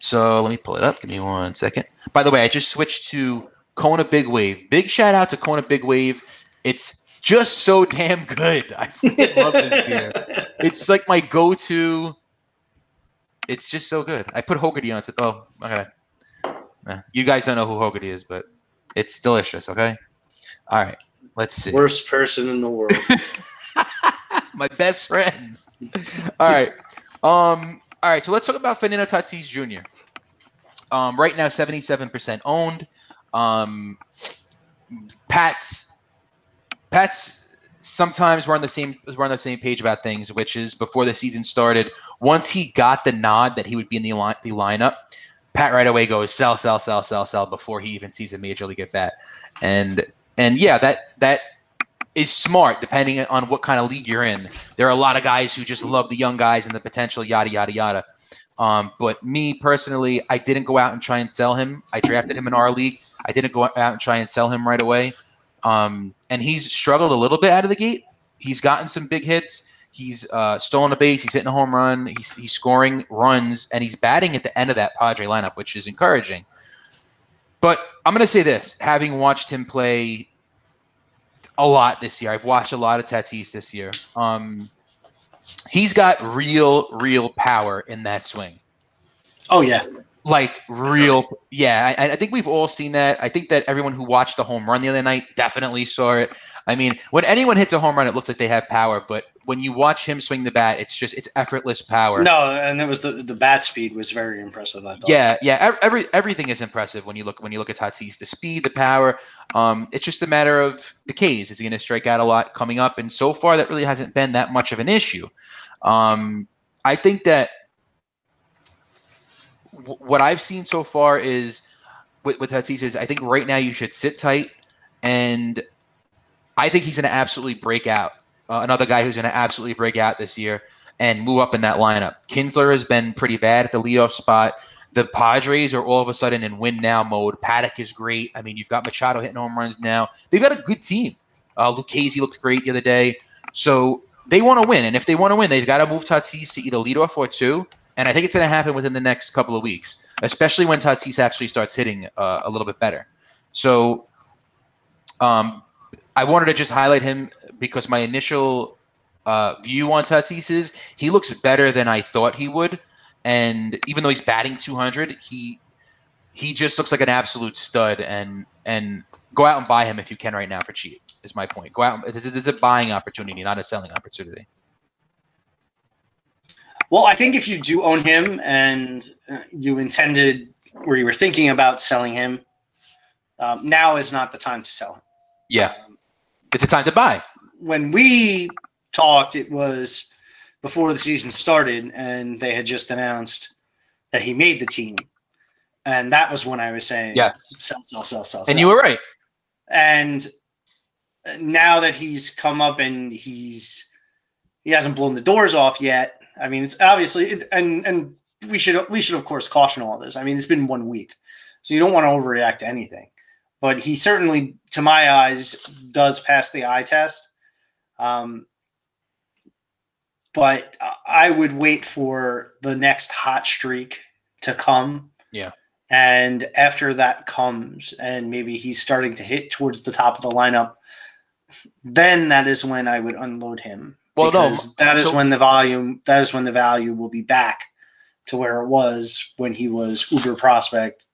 So let me pull it up. Give me one second. By the way, I just switched to Kona Big Wave. Big shout out to Kona Big Wave. It's just so *laughs* damn good. I love this *laughs* beer. It's like my go-to. It's just so good. I put Hogarty on it. Oh, okay. Nah, You guys don't know who Hogarty is, but it's delicious. Okay. All right. Let's see. Worst person in the world. *laughs* my best friend. all right. Um. All right. So let's talk about Fernando Tatis Jr. Um. Right now, seventy-seven percent owned. Um. Pat's. Pat's. Sometimes we're on the same we're on the same page about things, which is before the season started. Once he got the nod that he would be in the line, the lineup, Pat right away goes sell, sell, sell, sell, sell before he even sees a major league at bat, and and yeah, that that is smart depending on what kind of league you're in. There are a lot of guys who just love the young guys and the potential, yada yada yada. Um, but me personally, I didn't go out and try and sell him. I drafted him in our league. I didn't go out and try and sell him right away. Um, and he's struggled a little bit out of the gate. He's gotten some big hits. He's uh, stolen a base. He's hitting a home run. He's, he's scoring runs, and he's batting at the end of that Padre lineup, which is encouraging. But I'm going to say this: having watched him play a lot this year, I've watched a lot of Tatis this year. Um, he's got real, real power in that swing. Oh yeah, like real. Yeah, I, I, think we've all seen that. I think that everyone who watched the home run the other night definitely saw it. I mean, when anyone hits a home run, it looks like they have power, but when you watch him swing the bat, it's just it's effortless power. No, and it was the the bat speed was very impressive. I thought. Yeah, yeah. Every everything is impressive when you look when you look at Tatis. The speed, the power. Um, it's just a matter of the K's. Is he going to strike out a lot coming up? And so far, that really hasn't been that much of an issue. Um, I think that w- what I've seen so far is with, with Tatis is I think right now you should sit tight, and I think he's going to absolutely break out. Uh, another guy who's going to absolutely break out this year and move up in that lineup. Kinsler has been pretty bad at the leadoff spot. The Padres are all of a sudden in win now mode. Paddack is great. I mean, you've got Machado hitting home runs now. They've got a good team. Uh, Lucchesi looked great the other day. So they want to win, and if they want to win, they've got to move Tatis to either leadoff or two. And I think it's going to happen within the next couple of weeks, especially when Tatis actually starts hitting uh, a little bit better. So, um, I wanted to just highlight him because my initial uh, view on Tatis is he looks better than I thought he would, and even though he's batting 200, he he just looks like an absolute stud. And and go out and buy him if you can right now for cheap is my point. Go out. This is a buying opportunity, not a selling opportunity. Well, I think if you do own him and uh, you intended or you were thinking about selling him, um, now is not the time to sell him. Yeah, it's a time to buy. When we talked, it was before the season started, and they had just announced that he made the team, and that was when I was saying, "Yeah, sell, sell, sell, sell." And you were right. And now that he's come up and he's he hasn't blown the doors off yet. I mean, it's obviously and and we should we should of course caution all this. I mean, it's been one week, so you don't want to overreact to anything. But he certainly, to my eyes, does pass the eye test. Um, but I would wait for the next hot streak to come. Yeah. And after that comes, and maybe he's starting to hit towards the top of the lineup, then that is when I would unload him. Well, no, that is so, when the volume, that is when the value will be back to where it was when he was uber prospect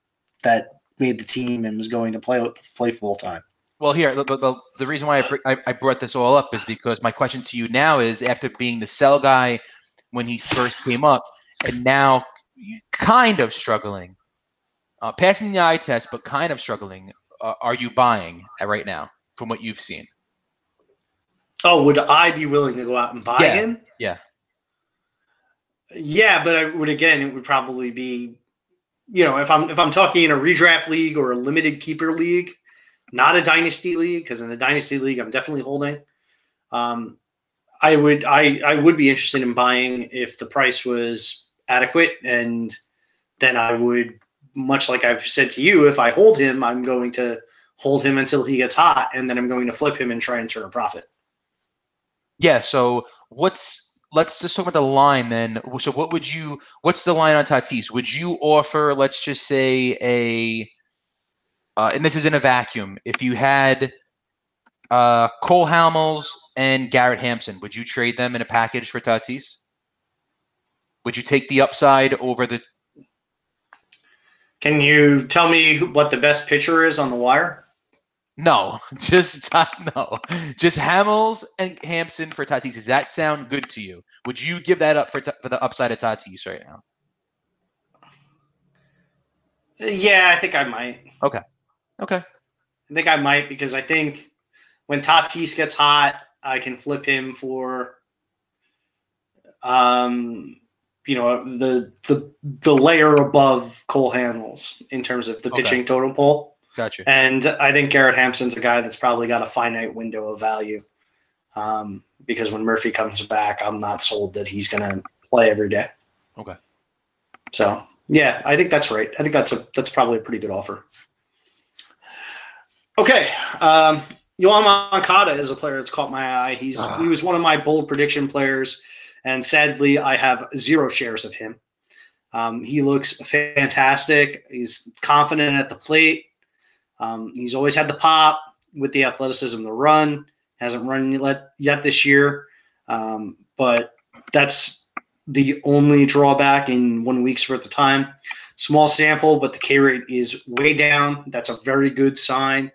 that made the team and was going to play play full time. Well, here the, the, the reason why I, I brought this all up is because my question to you now is after being the sell guy when he first came up, and now kind of struggling, uh, passing the eye test, but kind of struggling. Uh, are you buying right now from what you've seen? Oh, would I be willing to go out and buy yeah. him? Yeah. Yeah, but I would again. It would probably be, you know, if I'm if I'm talking in a redraft league or a limited keeper league, not a dynasty league, because in a dynasty league I'm definitely holding. Um, I would I I would be interested in buying if the price was adequate, and then I would, much like I've said to you, if I hold him, I'm going to hold him until he gets hot, and then I'm going to flip him and try and turn a profit. Yeah. So what's let's just talk about the line then. So what would you? What's the line on Tatis? Would you offer? Let's just say a. Uh, and this is in a vacuum. If you had uh, Cole Hamels and Garrett Hampson, would you trade them in a package for Tatis? Would you take the upside over the? Can you tell me what the best pitcher is on the wire? No, *laughs* just *laughs* no, just Hamels and Hampson for Tatis. Does that sound good to you? Would you give that up for for the upside of Tatis right now? Yeah, I think I might. Okay, okay. I think I might because I think when Tatis gets hot, I can flip him for um you know the the the layer above Cole Hamels in terms of the Okay. pitching totem pole. Gotcha. And I think Garrett Hampson's a guy that's probably got a finite window of value. Um, because when Murphy comes back, I'm not sold that he's going to play every day. Okay. So yeah, I think that's right. I think that's a that's probably a pretty good offer. Okay, um, Moncada is a player that's caught my eye. He's Ah. he was one of my bold prediction players, and sadly, I have zero shares of him. Um, he looks fantastic. He's confident at the plate. Um, he's always had the pop with the athleticism to run. Hasn't run yet, yet this year, um, but that's the only drawback in one week's worth of time. Small sample, but the K rate is way down. That's a very good sign.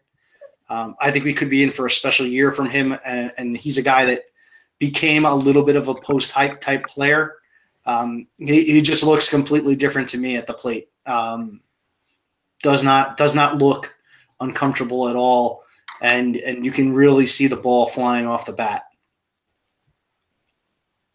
Um, I think we could be in for a special year from him, and, and he's a guy that became a little bit of a post hype type player. Um, he, he just looks completely different to me at the plate. Um, does not does not look uncomfortable at all, and and you can really see the ball flying off the bat.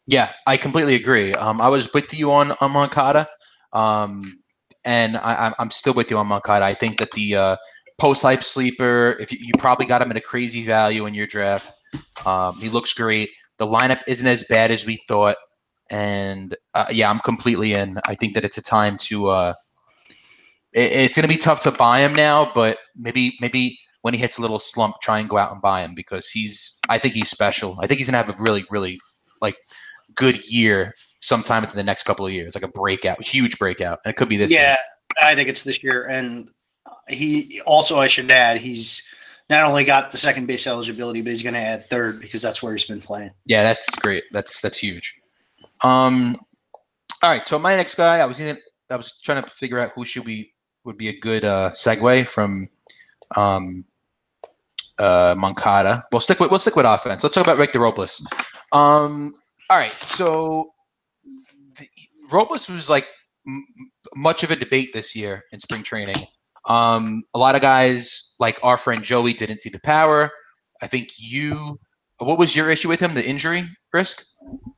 Yeah, I completely agree. Um, I was with you on on Moncada, um, and I, I'm- I'm still with you on Moncada. I think that the uh, post hype sleeper, if you, you probably got him at a crazy value in your draft, um, he looks great. The lineup isn't as bad as we thought, and uh, yeah, I'm completely in. I think that it's a time to. Uh, it, it's going to be tough to buy him now, but maybe maybe when he hits a little slump, try and go out and buy him because he's. I think he's special. I think he's going to have a really really like good year sometime in the next couple of years, like a breakout, huge breakout, and it could be this. year. yeah, I think it's this year, and he also I should add he's not only got the second base eligibility, but he's going to add third because that's where he's been playing. Yeah, that's great. That's that's huge. Um, all right. So my next guy, I was in. I was trying to figure out who should be would be a good uh, segue from um, uh, Moncada. We'll stick with we'll stick with offense. Let's talk about Vic Robles. Um, all right. So the, Robles was like m- much of a debate this year in spring training. Um, a lot of guys like our friend Joey didn't see the power. I think you. What was your issue with him? The injury risk,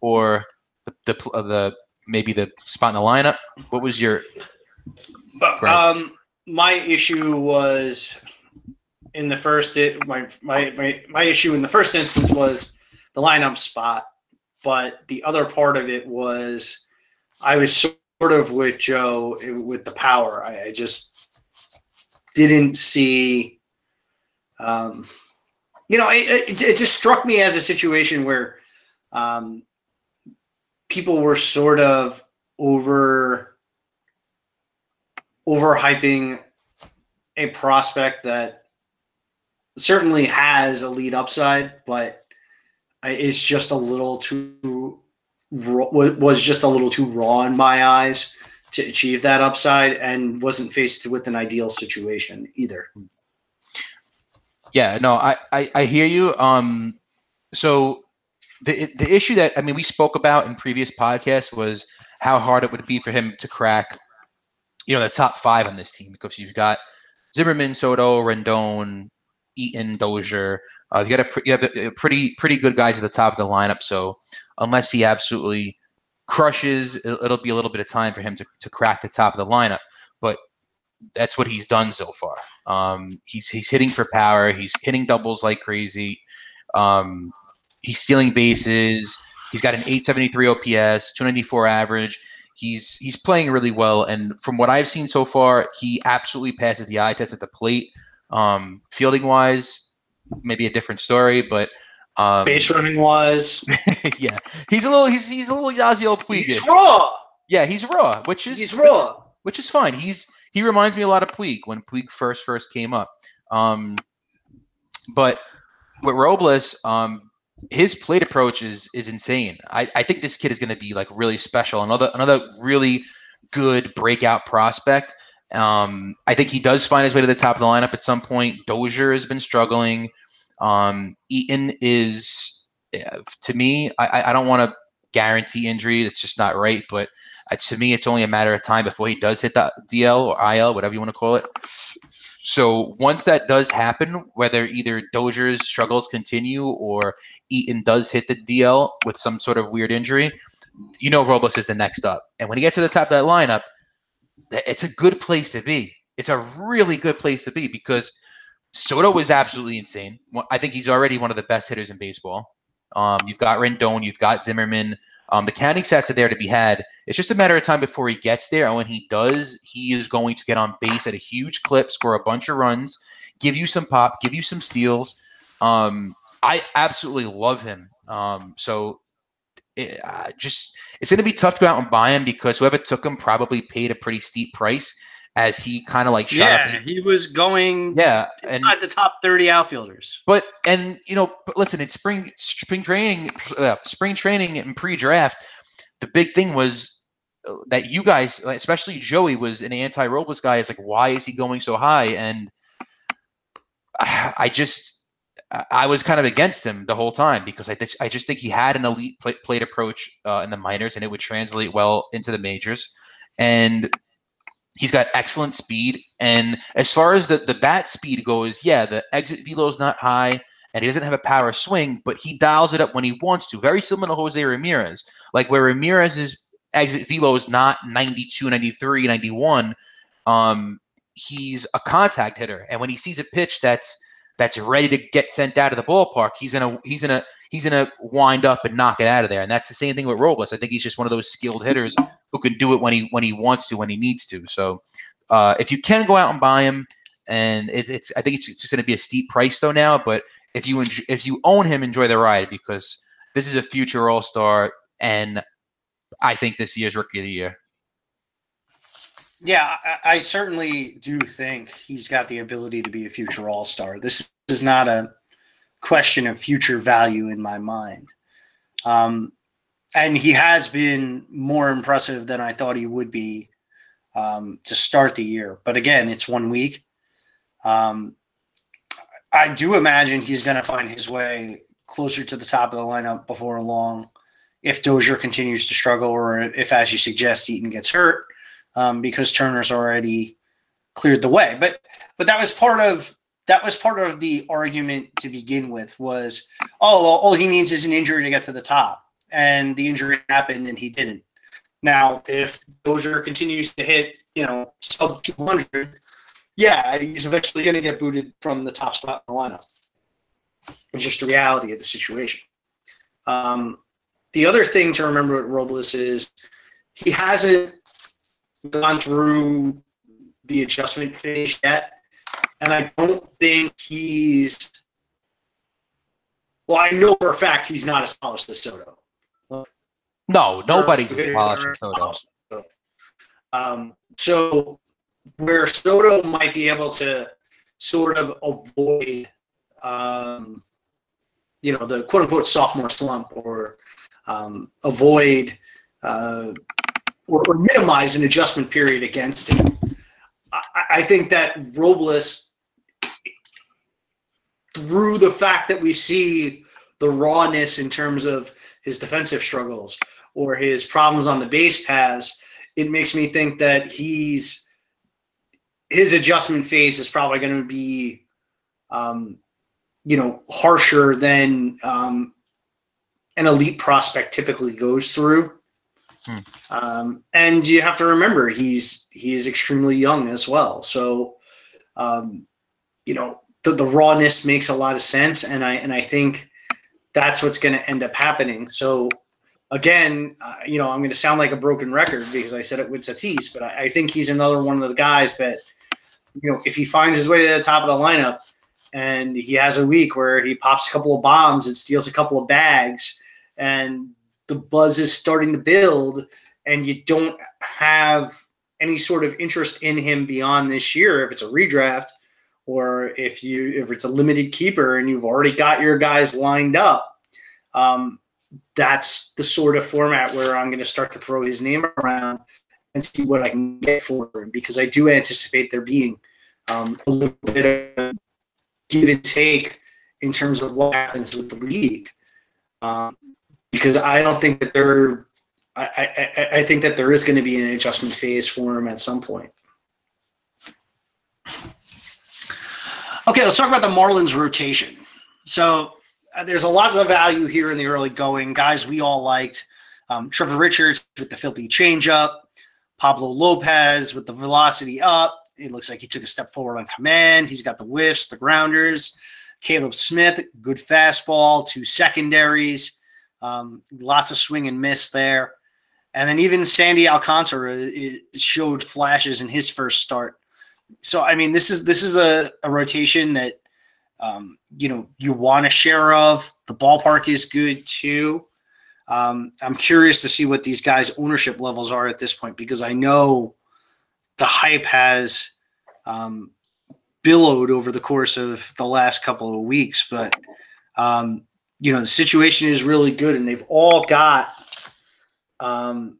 or the the, the maybe the spot in the lineup? What was your? But um, my issue was in the first it, my, my my my issue in the first instance was the lineup spot, but the other part of it was I was sort of with Joe with the power. I, I just didn't see. Um, you know, it, it, it just struck me as a situation where um, people were sort of over overhyping a prospect that certainly has a lead upside, but it's just a little too was just a little too raw in my eyes to achieve that upside, and wasn't faced with an ideal situation either. Yeah, no, I, I, I hear you. Um, so the the issue that I mean we spoke about in previous podcasts was how hard it would be for him to crack, you know, the top five on this team because you've got Zimmerman, Soto, Rendon, Eaton, Dozier. Uh, you got a you have a, a pretty pretty good guys at the top of the lineup. So unless he absolutely crushes, it'll, it'll be a little bit of time for him to, to crack the top of the lineup. But that's what he's done so far. Um, he's he's hitting for power. He's hitting doubles like crazy. Um, he's stealing bases. He's got an 873 OPS, 294 average. He's he's playing really well, and from what I've seen so far, he absolutely passes the eye test at the plate. Um, fielding wise, maybe a different story, but um, Base running wise, *laughs* yeah, he's a little he's he's a little Yasiel Puig. he's raw. Yeah, he's raw, which is He's raw. which is fine. He's he reminds me a lot of Puig when Puig first first came up. Um, but with Robles, um, his plate approach is is insane. I, I think this kid is going to be like really special. Another another really good breakout prospect. Um, I think he does find his way to the top of the lineup at some point. Dozier has been struggling. Um, Eaton is, uh, to me, I- I don't want to guarantee injury. It's just not right. But uh, to me, it's only a matter of time before he does hit the DL or IL, whatever you want to call it. So once that does happen, whether either Dozier's struggles continue or Eaton does hit the DL with some sort of weird injury, you know Robles is the next up. And when he gets to the top of that lineup, it's a good place to be. It's a really good place to be because Soto was absolutely insane. I think he's already one of the best hitters in baseball. Um, you've got Rendon, you've got Zimmerman. Um, the counting stats are there to be had. It's just a matter of time before he gets there. And when he does, he is going to get on base at a huge clip, score a bunch of runs, give you some pop, give you some steals. Um, I absolutely love him. Um, so it, uh, just it's going to be tough to go out and buy him because whoever took him probably paid a pretty steep price as he kind of like shot yeah, he was going yeah and at the top 30 outfielders. But and you know, but listen, it's spring spring training, uh, spring training and pre-draft. The big thing was uh, that you guys, especially Joey, was an anti-Robles guy. It's like, why is he going so high? And *sighs* I just I was kind of against him the whole time because I, th- I just think he had an elite play- plate approach uh, in the minors and it would translate well into the majors. And he's got excellent speed. And as far as the, the bat speed goes, yeah, the exit velo is not high and he doesn't have a power swing, but he dials it up when he wants to. Very similar to Jose Ramirez. Like where Ramirez's exit velo is not 92, 93, 91, um, he's a contact hitter. And when he sees a pitch that's that's ready to get sent out of the ballpark, he's gonna he's gonna he's gonna wind up and knock it out of there. And that's the same thing with Robles. I think he's just one of those skilled hitters who can do it when he when he wants to, when he needs to. So uh, if you can go out and buy him, and it's, it's I think it's just going to be a steep price though now. But if you if you own him, enjoy the ride because this is a future All Star, and I think this year's Rookie of the Year. Yeah, I, certainly do think he's got the ability to be a future All Star. This is not a question of future value in my mind. Um, and he has been more impressive than I thought he would be um, to start the year. But again, it's one week. Um, I do imagine he's going to find his way closer to the top of the lineup before long if Dozier continues to struggle or if, as you suggest, Eaton gets hurt um, because Turner's already cleared the way. But but that was part of that was part of the argument to begin with was oh well all he needs is an injury to get to the top and the injury happened and he didn't. Now if Dozier continues to hit you know sub 200, yeah he's eventually going to get booted from the top spot in the lineup. It's just the reality of the situation. Um, the other thing to remember with Robles is he hasn't gone through the adjustment phase yet, and I don't think he's. Well, I know for a fact he's not as polished as Soto. No, nobody's as polished as Soto. Um, so where Soto might be able to sort of avoid, um, you know, the quote unquote sophomore slump or um, avoid uh, or, or minimize an adjustment period against him. I, I think that Robles, through the fact that we see the rawness in terms of his defensive struggles or his problems on the base paths, it makes me think that he's his adjustment phase is probably going to be, um, you know, harsher than um, an elite prospect typically goes through. Hmm. Um, and you have to remember he's he is extremely young as well. So, um, you know, the, the rawness makes a lot of sense, and I and I think that's what's going to end up happening. So, again, uh, you know, I'm going to sound like a broken record because I said it with Tatis, but I, I think he's another one of the guys that, you know, if he finds his way to the top of the lineup and he has a week where he pops a couple of bombs and steals a couple of bags and the buzz is starting to build and you don't have any sort of interest in him beyond this year if it's a redraft or if you if it's a limited keeper and you've already got your guys lined up um, that's the sort of format where i'm going to start to throw his name around and see what i can get for him because i do anticipate there being um, a little bit of give and take in terms of what happens with the league um, because I don't think that there. I, I, I think that there is going to be an adjustment phase for him at some point. Okay, let's talk about the Marlins rotation. So uh, there's a lot of value here in the early going. Guys we all liked. Um, Trevor Richards with the filthy changeup. Pablo Lopez with the velocity up. It looks like he took a step forward on command. He's got the whiffs, the grounders. Caleb Smith, good fastball, two secondaries. Um, lots of swing and miss there. And then even Sandy Alcantara showed flashes in his first start. So I mean, this is this is a, a rotation that um, you know you want a share of. The ballpark is good too. Um, I'm curious to see what these guys' ownership levels are at this point because I know the hype has um, billowed over the course of the last couple of weeks, but um, you know the situation is really good, and they've all got um,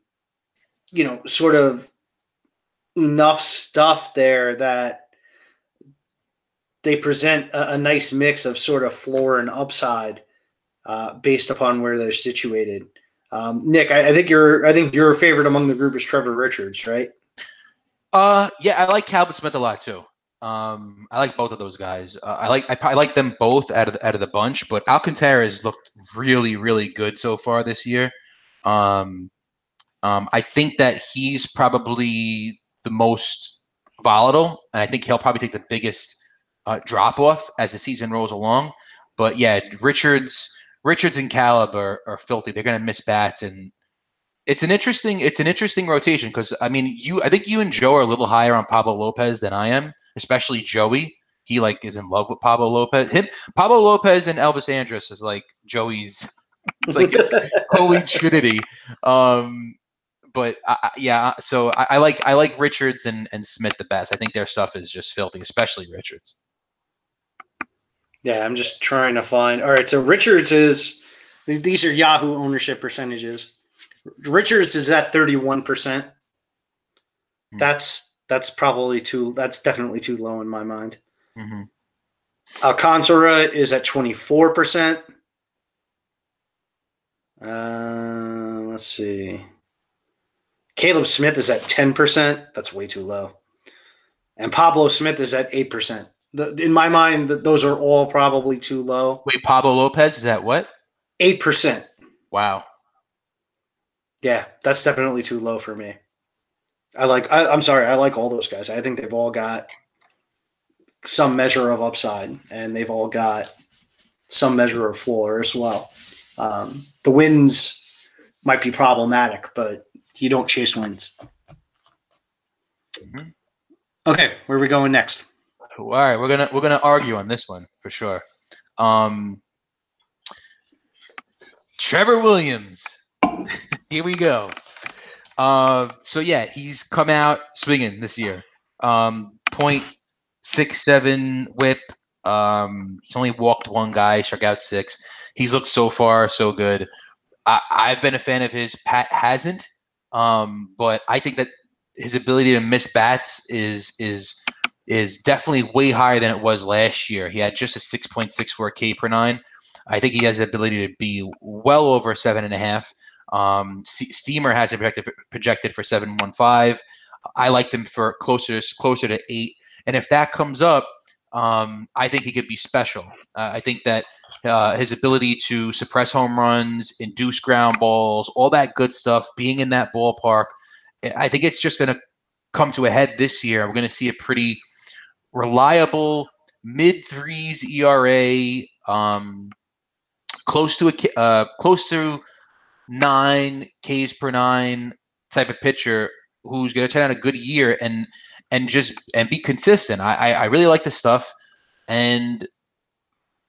you know sort of enough stuff there that they present a, a nice mix of sort of floor and upside uh, based upon where they're situated. Um, Nick, I, I, think your I think your favorite among the group is Trevor Richards, right? Uh, yeah, I like Calvin Smith a lot too. Um, I like both of those guys. Uh, I like I, I, like them both out of the, out of the bunch, but Alcantara has looked really really good so far this year. Um, um, I think that he's probably the most volatile, and I think he'll probably take the biggest uh, drop off as the season rolls along. But yeah, Richards Richards and Caleb are, are filthy. They're going to miss bats, and it's an interesting it's an interesting rotation because I mean you I think you and Joe are a little higher on Pablo Lopez than I am, especially Joey. He like is in love with Pablo Lopez. Him Pablo Lopez and Elvis Andrus is like Joey's. *laughs* It's like it's *laughs* holy trinity. Um, but I, yeah, so I, I, like I like Richards and, and Smith the best. I think their stuff is just filthy, especially Richards. Yeah, I'm just trying to find. All right, so Richards is these are Yahoo ownership percentages. Richards is at 31 percent. Hmm. That's that's probably too. That's definitely too low in my mind. Mm-hmm. Alcantara is at 24 percent. Uh, let's see. Caleb Smith is at 10%. That's way too low. And Pablo Smith is at 8% the, in my mind, that those are all probably too low. Wait, Pablo Lopez is that what? Eight percent. Wow. Yeah, that's definitely too low for me. I like. I, I'm sorry. I like all those guys. I think they've all got some measure of upside, and they've all got some measure of floor as well. Um, the wins might be problematic, but you don't chase wins. Mm-hmm. Okay, where are we going next? All right, we're gonna we're gonna argue on this one for sure. Um, Trevor Williams. *laughs* Here we go. Uh, so yeah, he's come out swinging this year. Um, point six seven whip. Um, he's only walked one guy, struck out six. He's looked so far so good. I, I've been a fan of his. Pat hasn't, um, but I think that his ability to miss bats is is is definitely way higher than it was last year. He had just a 6.64 K per nine. I think he has the ability to be well over seven and a half. Um, Steamer has it projected projected for seven one five. I like them for closer closer to eight. And if that comes up, um, I think he could be special. Uh, I think that uh, his ability to suppress home runs, induce ground balls, all that good stuff, being in that ballpark, I think it's just going to come to a head this year. We're going to see a pretty reliable mid threes ERA, um, close to a uh, close to nine Ks per nine type of pitcher who's going to turn out a good year and and just and be consistent. I, I, I really like the stuff, and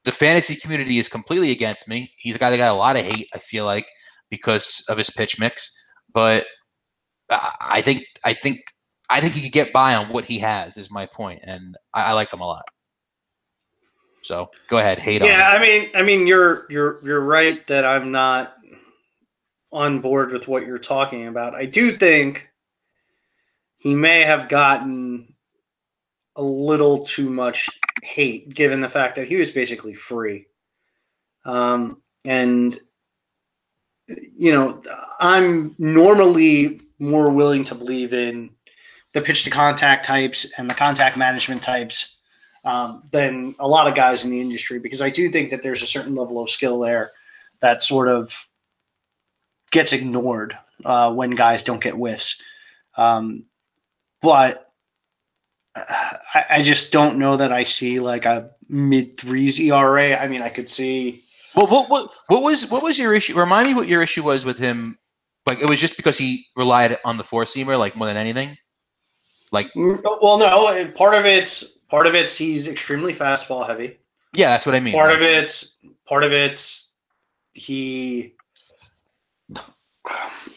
the fantasy community is completely against me. He's a guy that got a lot of hate. I feel like because of his pitch mix, but I think I think I think he could get by on what he has. Is my point, and I, I like him a lot. So go ahead, hate yeah, on. Yeah, I mean, I mean, you're you're you're right that I'm not on board with what you're talking about. I do think he may have gotten a little too much hate given the fact that he was basically free. Um, and you know, I'm normally more willing to believe in the pitch to contact types and the contact management types um, than a lot of guys in the industry because I do think that there's a certain level of skill there that sort of gets ignored uh, when guys don't get whiffs. Um, but I, I, just don't know that I see like a mid threes ERA. I mean, I could see. Well, what, what what was what was your issue? Remind me what your issue was with him. Like it was just because he relied on the four seamer like more than anything. Like, mm, well, no. Part of it's part of it's he's extremely fastball heavy. Yeah, that's what I mean. Part of it's part of it's he.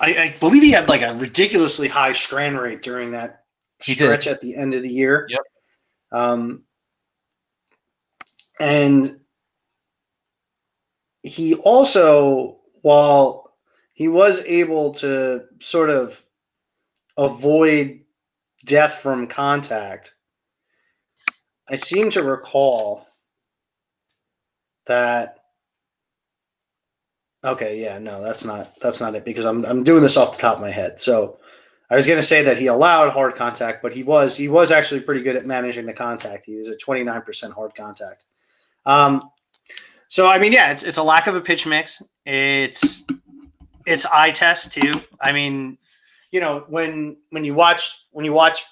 I, I believe he had like a ridiculously high strand rate during that he stretch did. at the end of the year. Yep. Um, and he also, while he was able to sort of avoid death from contact, I seem to recall that Okay, yeah, no, that's not that's not it because I'm I'm doing this off the top of my head. So I was going to say that he allowed hard contact, but he was he was actually pretty good at managing the contact. He was at 29% hard contact. Um, so I mean, yeah, it's it's a lack of a pitch mix. It's it's eye test too. I mean, you know, when when you watch when you watch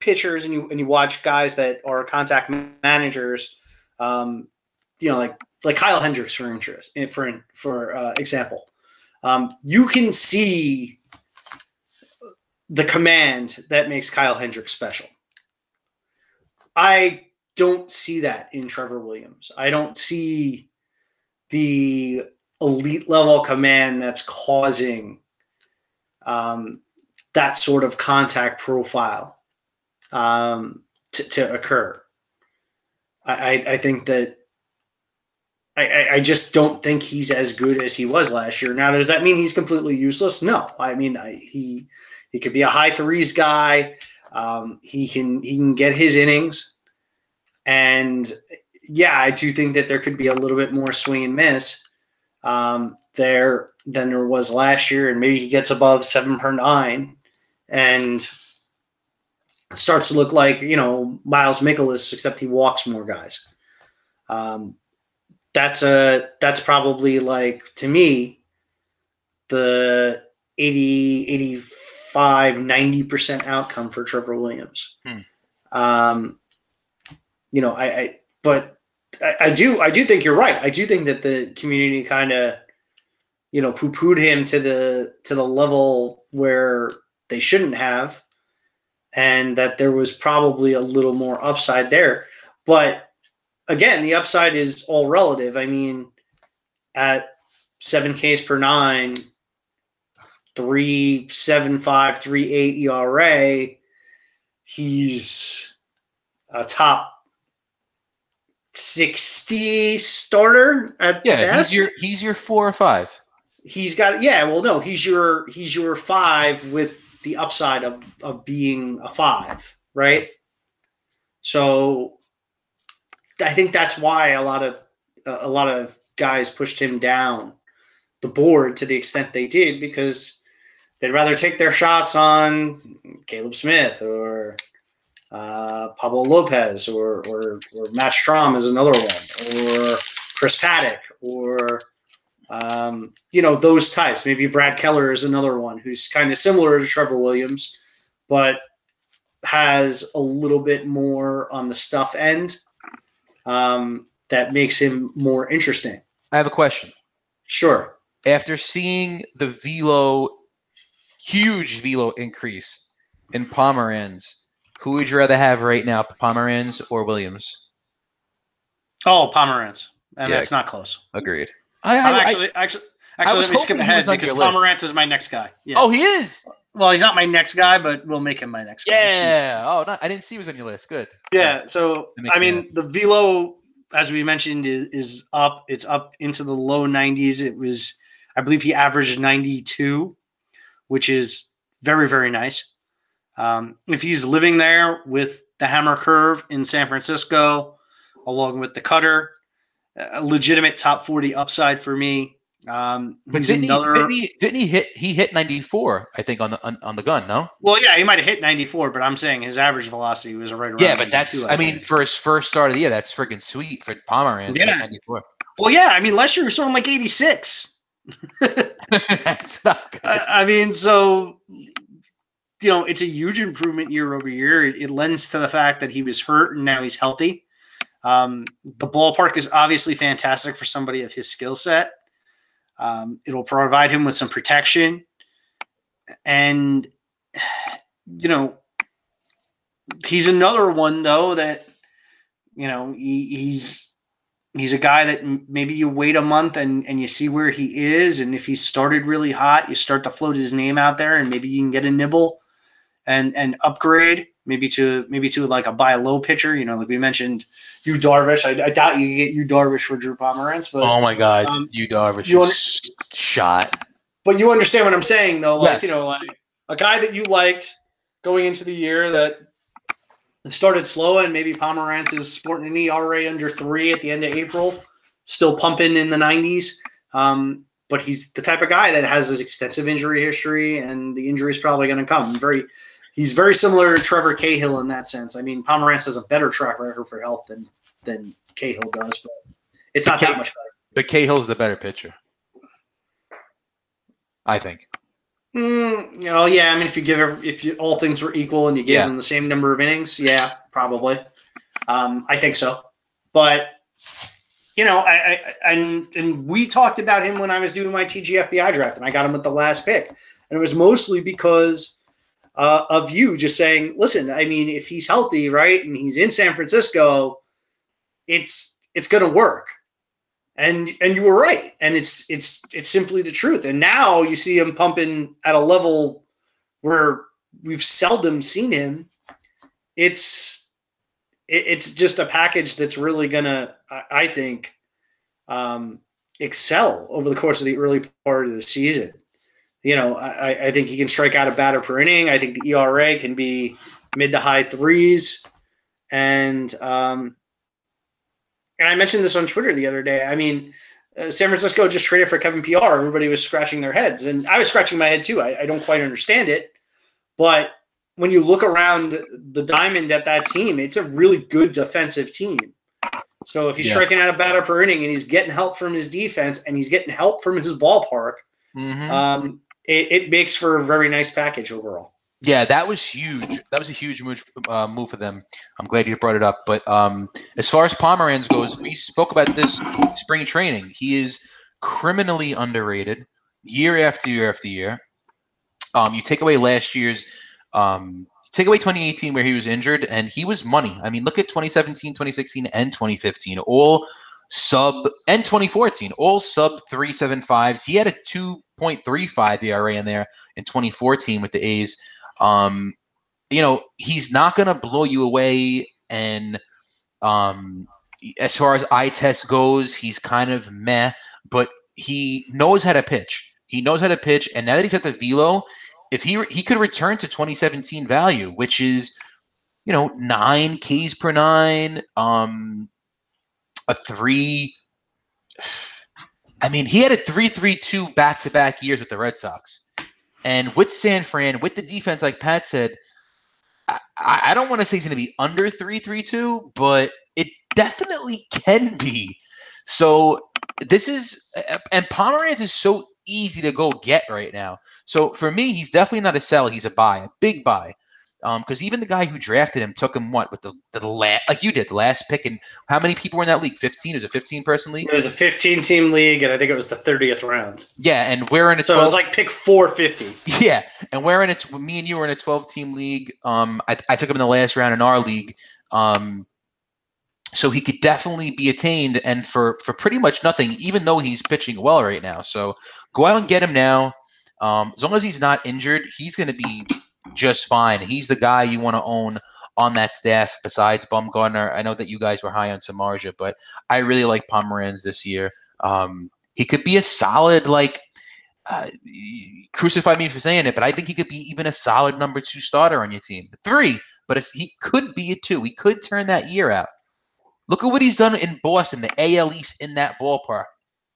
pitchers and you and you watch guys that are contact managers, um, you know, like like Kyle Hendricks for interest for for uh, example, um, you can see the command that makes Kyle Hendricks special. I don't see that in Trevor Williams. I don't see the elite level command that's causing um, that sort of contact profile um, to, to, occur. I, I, think that I, I, just don't think he's as good as he was last year. Now, does that mean he's completely useless? No. I mean, I, he he could be a high threes guy. Um, he can he can get his innings, and yeah, I do think that there could be a little bit more swing and miss um, there than there was last year, and maybe he gets above seven per nine, and starts to look like you know Miles Mikolas, except he walks more guys. Um, that's a that's probably like to me the 80 85 90% outcome for Trevor Williams. Hmm. Um, you know, I, I but I, I, do I do think you're right. I do think that the community kind of you know poo-pooed him to the to the level where they shouldn't have and that there was probably a little more upside there. But again, the upside is all relative. I mean, at seven Ks per nine, three seven five, three eight ERA, he's a top sixty starter at yeah, best. He's your, he's your four or five. He's got yeah, well no, he's your he's your five with the upside of of being a five, right? So I think that's why a lot of a lot of guys pushed him down the board to the extent they did because they'd rather take their shots on Caleb Smith or uh, Pablo Lopez or, or, or Matt Strahm is another one or Chris Paddack or um, you know those types. Maybe Brad Keller is another one who's kind of similar to Trevor Williams, but has a little bit more on the stuff end um, that makes him more interesting. I have a question. Sure. After seeing the velo, huge velo increase in Pomeranz, who would you rather have right now, Pomeranz or Williams? Oh, Pomeranz, and yeah, that's not close. Agreed. I, I actually, actually, actually, let me skip ahead because Pomeranz is my next guy. Yeah. Oh, he is. Well, he's not my next guy, but we'll make him my next yeah. guy. Yeah. Oh, no, I didn't see he was on your list. Good. Yeah. So, I mean, the velo, as we mentioned, is, is up. It's up into the low 90s. It was, I believe, he averaged 92, which is very, very nice. Um, if he's living there with the hammer curve in San Francisco, along with the cutter, a legitimate top 40 upside for me. Um, But didn't, another. he, didn't he? Didn't he hit? He hit 94, I think, on the on, on the gun. No. Well, yeah, he might have hit 94, but I'm saying his average velocity was right around. Yeah, but that's. 92, I mean, for his first start of the year, that's freaking sweet for Pomeranz. Yeah. 94. well, yeah. I mean, last year he was throwing like 86. *laughs* I, I mean, so you know, it's a huge improvement year over year. It, it lends to the fact that he was hurt and now he's healthy. Um, the ballpark is obviously fantastic for somebody of his skill set. Um, it'll provide him with some protection, and you know, he's another one though that you know he, he's he's a guy that maybe you wait a month and and you see where he is, and if he started really hot, you start to float his name out there, and maybe you can get a nibble and and upgrade maybe to maybe to like a buy low pitcher. You know, like we mentioned, Yu Darvish. I, I doubt you get Yu Darvish for Drew Pomeranz, but oh my God, um, Yu Darvish you wanna- shot. but you understand what I'm saying, though. Like Yeah. you know, like a guy that you liked going into the year that started slow, and maybe Pomeranz is sporting an ERA under three at the end of April, still pumping in the 90s. Um, but he's the type of guy that has this extensive injury history, and the injury is probably going to come. Very, he's very similar to Trevor Cahill in that sense. I mean, Pomeranz has a better track record for health than than Cahill does, but it's not that much better. But Cahill's the better pitcher. I think. Mm, you know, yeah. I mean, if you give if you, all things were equal and you gave Yeah. them the same number of innings, yeah, probably. Um, I think so. But you know, I, I and and we talked about him when I was doing my TGFBI draft, and I got him at the last pick, and it was mostly because uh, of you just saying, listen. I mean, if he's healthy, right, and he's in San Francisco, it's it's going to work and and you were right. And it's it's it's simply the truth. And now you see him pumping at a level where we've seldom seen him. It's it, it's just a package that's really gonna i, I think um excel over the course of the early part of the season. You know i i think he can strike out a batter per inning. I think the ERA can be mid to high threes. And um and I mentioned this on Twitter the other day. I mean, uh, San Francisco just traded for Kevin Pillar. Everybody was scratching their heads, and I was scratching my head too. I, I don't quite understand it, but when you look around the diamond at that team, it's a really good defensive team. So if he's Yeah. striking out a batter per inning and he's getting help from his defense and he's getting help from his ballpark, Mhm. um, it, it makes for a very nice package overall. Yeah, that was huge. That was a huge move, uh, move for them. I'm glad you brought it up. But um, as far as Pomeranz goes, we spoke about this spring training. He is criminally underrated year after year after year. Um, you take away last year's, um, take away 2018 where he was injured, and he was money. I mean, look at 2017, 2016, and 2015, all sub, and 2014, all sub 375s. He had a 2.35 ERA in there in 2014 with the A's. Um, you know, he's not going to blow you away. And um, as far as eye test goes, he's kind of meh, but he knows how to pitch. He knows how to pitch. And now that he's at the velo, if he he could return to 2017 value, which is you know nine Ks per nine, um, a three. I mean, he had a three-three-two back-to-back years with the Red Sox. And with San Fran, with the defense, like Pat said, I, I don't want to say he's going to be under 332, but it definitely can be. So this is, and Pomeranz is so easy to go get right now. So for me, he's definitely not a sell. He's a buy, a big buy. Because even the guy who drafted him took him what with the the last like you did the last pick and how many people were in that league? Fifteen? Is it fifteen person league? It was a 15 team league, and I think it was the 30th round. Yeah, and we're in a So it was like pick 450. *laughs* Yeah, and we're in it. Me and you were in a 12 team league. Um, I, I took him in the last round in our league. Um, so he could definitely be attained, and for for pretty much nothing, even though he's pitching well right now. So go out and get him now. Um, as long as he's not injured, he's going to be just fine. He's the guy you want to own on that staff. Besides Bumgarner, I know that you guys were high on Samardzija, but I really like Pomeranz this year. Um, he could be a solid like uh, crucify me for saying it, but I think he could be even a solid number two starter on your team. Three, but he could be a two. He could turn that year out. Look at what he's done in Boston, the AL East in that ballpark.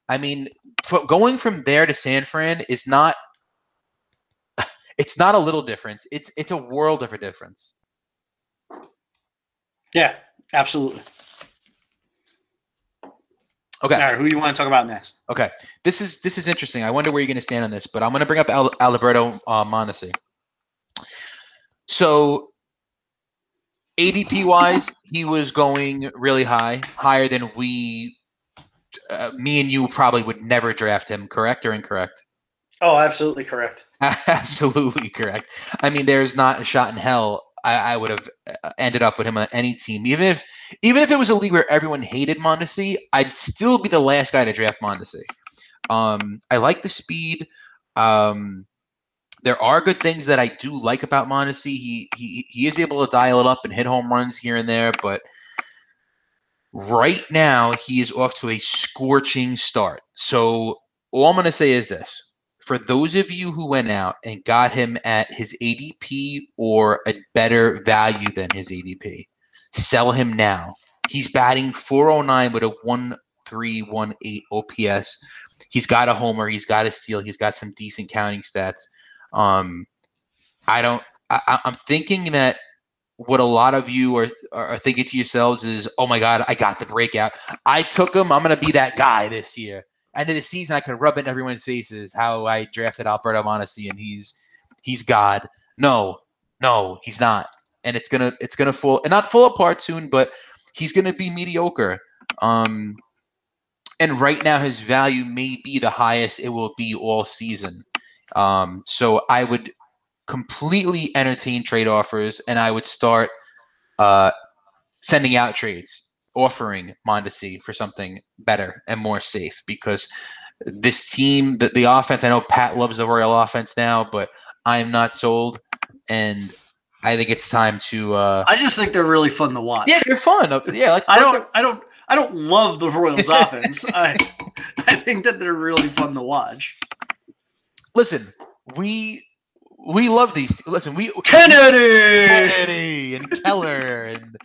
I mean, going from there to San Fran is not. It's not a little difference. It's it's a world of a difference. Yeah, absolutely. Okay. All right, who do you want to talk about next? Okay, this is this is interesting. I wonder where you're going to stand on this, but I'm going to bring up Al- Alberto uh, Mondesi. So, ADP wise, he was going really high, higher than we, uh, me and you probably would never draft him. Correct or incorrect? Oh, absolutely correct. *laughs* Absolutely correct. I mean, there's not a shot in hell I, I would have uh, ended up with him on any team, even if even if it was a league where everyone hated Mondesi, I'd still be the last guy to draft Mondesi. Um, I like the speed. Um, there are good things that I do like about Mondesi. He he he is able to dial it up and hit home runs here and there, but right now he is off to a scorching start. So all I'm going to say is this: for those of you who went out and got him at his ADP or a better value than his ADP, sell him now. He's batting 409 with a 1318 OPS. He's got a homer, he's got a steal, he's got some decent counting stats. Um, I don't. I, I'm thinking that what a lot of you are are thinking to yourselves is, "Oh my God, I got the breakout. I took him. I'm gonna be that guy this year." End of the season, I could rub in everyone's faces how I drafted Alberto Mondesi and he's he's God. No, no, he's not. And it's gonna it's gonna fall and not fall apart soon, but he's gonna be mediocre. Um, and right now his value may be the highest it will be all season. Um, so I would completely entertain trade offers and I would start uh, sending out trades, offering Mondesi for something better and more safe because this team, the, the offense, I know Pat loves the Royal offense now, but I am not sold. And I think it's time to. Uh, I just think they're really fun to watch. yeah, they're fun. Yeah, like I don't, I don't, I don't love the Royals' *laughs* offense. I, I think that they're really fun to watch. listen. We we love these. Listen, we Kennedy. Kennedy and Keller, and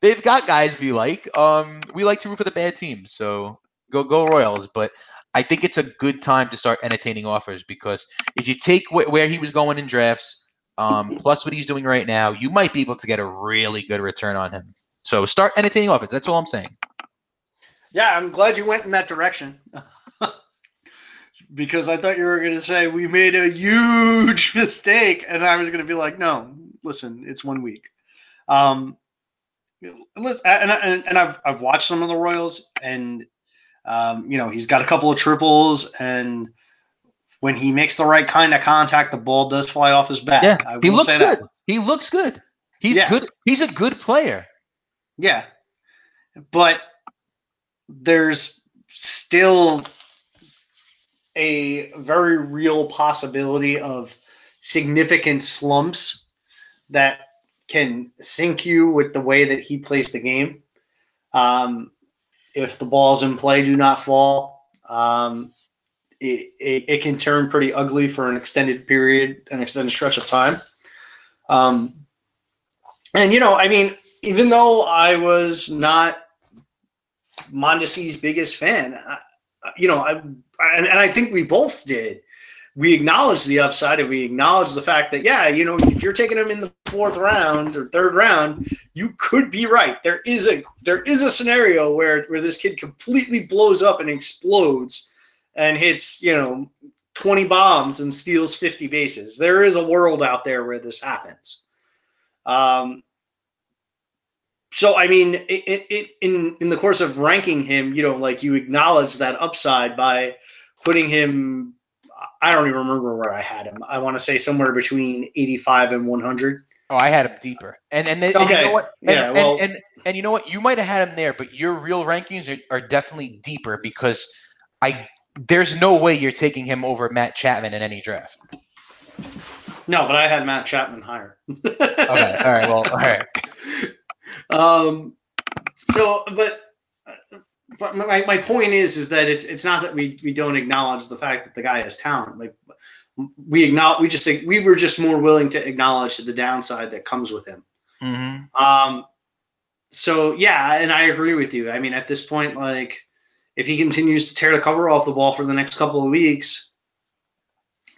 they've got guys we like. Um, we like to root for the bad teams, so go go Royals. But I think it's a good time to start entertaining offers because if you take wh- where he was going in drafts, um, plus what he's doing right now, you might be able to get a really good return on him. So start entertaining offers. That's all I'm saying. Yeah, I'm glad you went in that direction. *laughs* because I thought you were going to say we made a huge *laughs* mistake, and I was going to be like, no, listen, it's one week. Um, listen, and, and, and I've I've watched some of the Royals, and um, you know he's got a couple of triples, and when he makes the right kind of contact, the ball does fly off his bat. Yeah, I he looks say that. good. He looks good. He's Yeah. good. He's a good player. Yeah. But there's still a very real possibility of significant slumps that can sink you with the way that he plays the game. Um, if the balls in play do not fall, um, it, it, it can turn pretty ugly for an extended period, an extended stretch of time. Um, and, you know, I mean, even though I was not Mondesi's biggest fan, I, you know, I and, and I think we both did. We acknowledged the upside, and we acknowledged the fact that yeah, you know, if you're taking him in the fourth round or third round, you could be right. There is a there is a scenario where where this kid completely blows up and explodes and hits you know 20 bombs and steals 50 bases. There is a world out there where this happens. Um, so I mean, it, it, in in the course of ranking him, you know, like you acknowledge that upside by putting him. I don't even remember where I had him. I want to say somewhere between eighty-five and one hundred. Oh, I had him deeper. And and, then, and you Okay. know what? And, Yeah, and- well- and, and, you know what? You might have had him there, but your real rankings are, are definitely deeper because I there's no way you're taking him over Matt Chapman in any draft. No, but I had Matt Chapman higher. Okay. All right. Well. All right. *laughs* Um, so, but but my, my point is is that it's it's not that we we don't acknowledge the fact that the guy has talent. Like we acknowledge, we just think we were just more willing to acknowledge the downside that comes with him. Mm-hmm. Um, so yeah, and I agree with you. I mean, at this point, like if he continues to tear the cover off the ball for the next couple of weeks,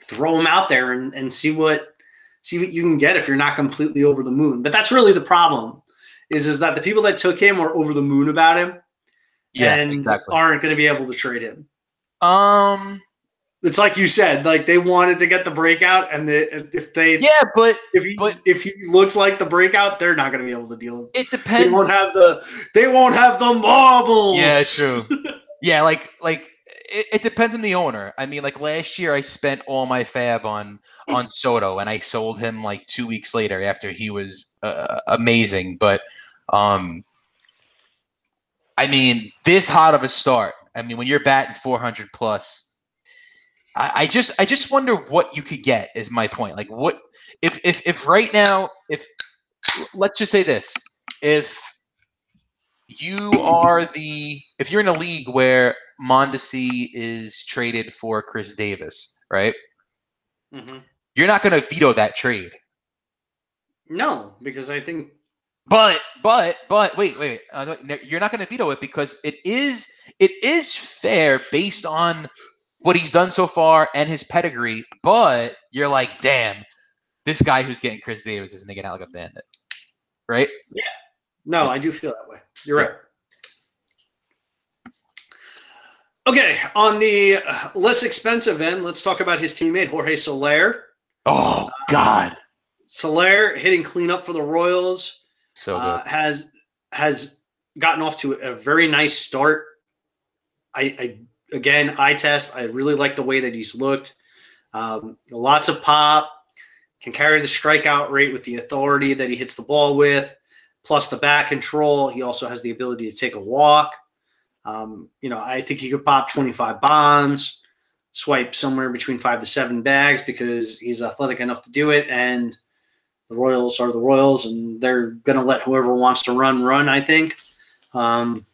throw him out there and, and see what see what you can get if you're not completely over the moon. But that's really the problem is is that the people that took him are over the moon about him Yeah, and exactly. aren't going to be able to trade him. Um, It's like you said, like they wanted to get the breakout, and the, if they yeah, but if he but- if he looks like the breakout, they're not going to be able to deal. it depends. They won't have the they won't have the marbles. Yeah, true. *laughs* Yeah, like like it, it depends on the owner. I mean, like last year, I spent all my fab on on *laughs* Soto, and I sold him like two weeks later after he was uh, amazing. But um, I mean, this hot of a start. I mean, when you're batting 400 plus, I, I just I just wonder what you could get. Is my point. Like, what if if if right now, if let's just say this, if you are the if you're in a league where Mondesi is traded for Chris Davis, right? Mhm. You're not going to veto that trade. No, because I think But but but wait wait. Uh, you're not going to veto it because it is it is fair based on what he's done so far and his pedigree. But you're like, damn, this guy who's getting Chris Davis getting out like a bandit, right? Yeah. No, I do feel that way. You're right. Okay, on the uh, less expensive end, let's talk about his teammate Jorge Soler. Oh God, Soler hitting cleanup for the Royals. so good. uh, has has gotten off to a very nice start. I, I again, eye test. I really like the way that he's looked. Um, lots of pop. Can carry the strikeout rate with the authority that he hits the ball with, plus the back control. He also has the ability to take a walk. Um, you know, I think he could pop 25 bombs, swipe somewhere between five to seven bags because he's athletic enough to do it. And the Royals are the Royals, and they're going to let whoever wants to run run. I think. Um,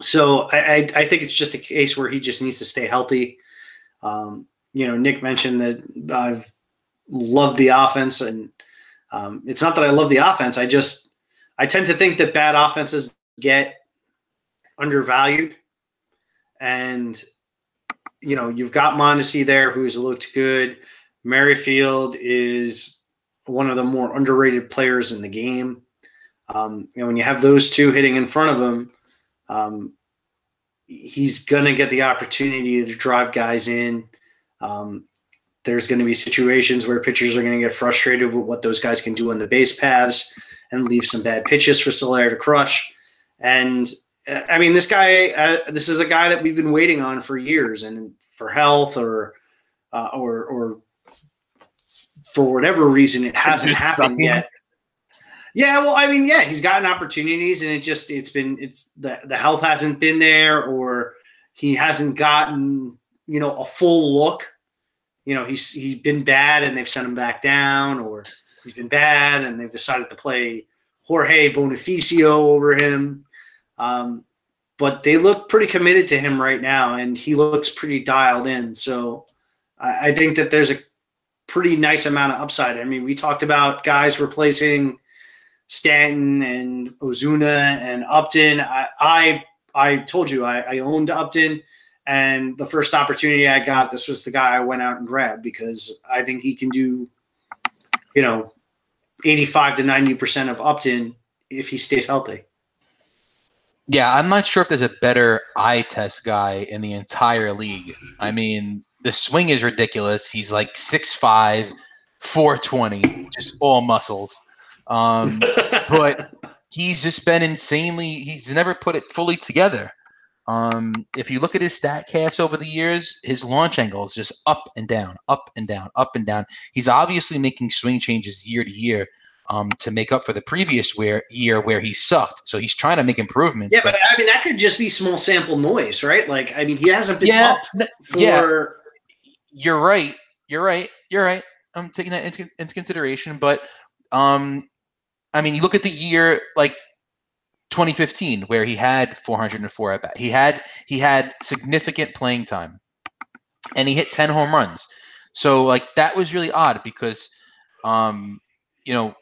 so I, I, I think it's just a case where he just needs to stay healthy. Um, you know, Nick mentioned that I've loved the offense, and um, it's not that I love the offense. I just I tend to think that bad offenses get undervalued, and you know you've got Mondesi there who's looked good. Merrifield is one of the more underrated players in the game. Um, and when you have those two hitting in front of him, um, he's going to get the opportunity to drive guys in. Um, there's going to be situations where pitchers are going to get frustrated with what those guys can do on the base paths and leave some bad pitches for Soler to crush. And I mean, this guy, uh, this is a guy that we've been waiting on for years, and for health or uh, or or for whatever reason, it hasn't happened yet. Yeah, well, I mean, yeah, he's gotten opportunities, and it just it's been it's the the health hasn't been there, or he hasn't gotten you know a full look. You know, he's he's been bad, and they've sent him back down, or he's been bad, and they've decided to play Jorge Bonifacio over him. Um, but they look pretty committed to him right now, and he looks pretty dialed in. So I, I think that there's a pretty nice amount of upside. I mean, we talked about guys replacing Stanton and Ozuna and Upton. I I, I told you I, I owned Upton, and the first opportunity I got, this was the guy I went out and grabbed because I think he can do, you know, eighty-five to ninety percent of Upton if he stays healthy. Yeah, I'm not sure if there's a better eye test guy in the entire league. I mean, the swing is ridiculous. He's like 6'5, 420, just all muscles. Um, *laughs* but he's just been insanely, he's never put it fully together. Um, if you look at his Statcast over the years, his launch angle is just up and down, up and down, up and down. He's obviously making swing changes year to year um, to make up for the previous where, year where he sucked. So he's trying to make improvements. Yeah, but I mean that could just be small sample noise, right? Like I mean he hasn't been Yeah, up for yeah. you're right. You're right. You're right. I'm taking that into, into consideration. But um, I mean, you look at the year like 2015, where he had 404 at bat. He had he had significant playing time, and he hit 10 home runs. So like that was really odd because, um, you know,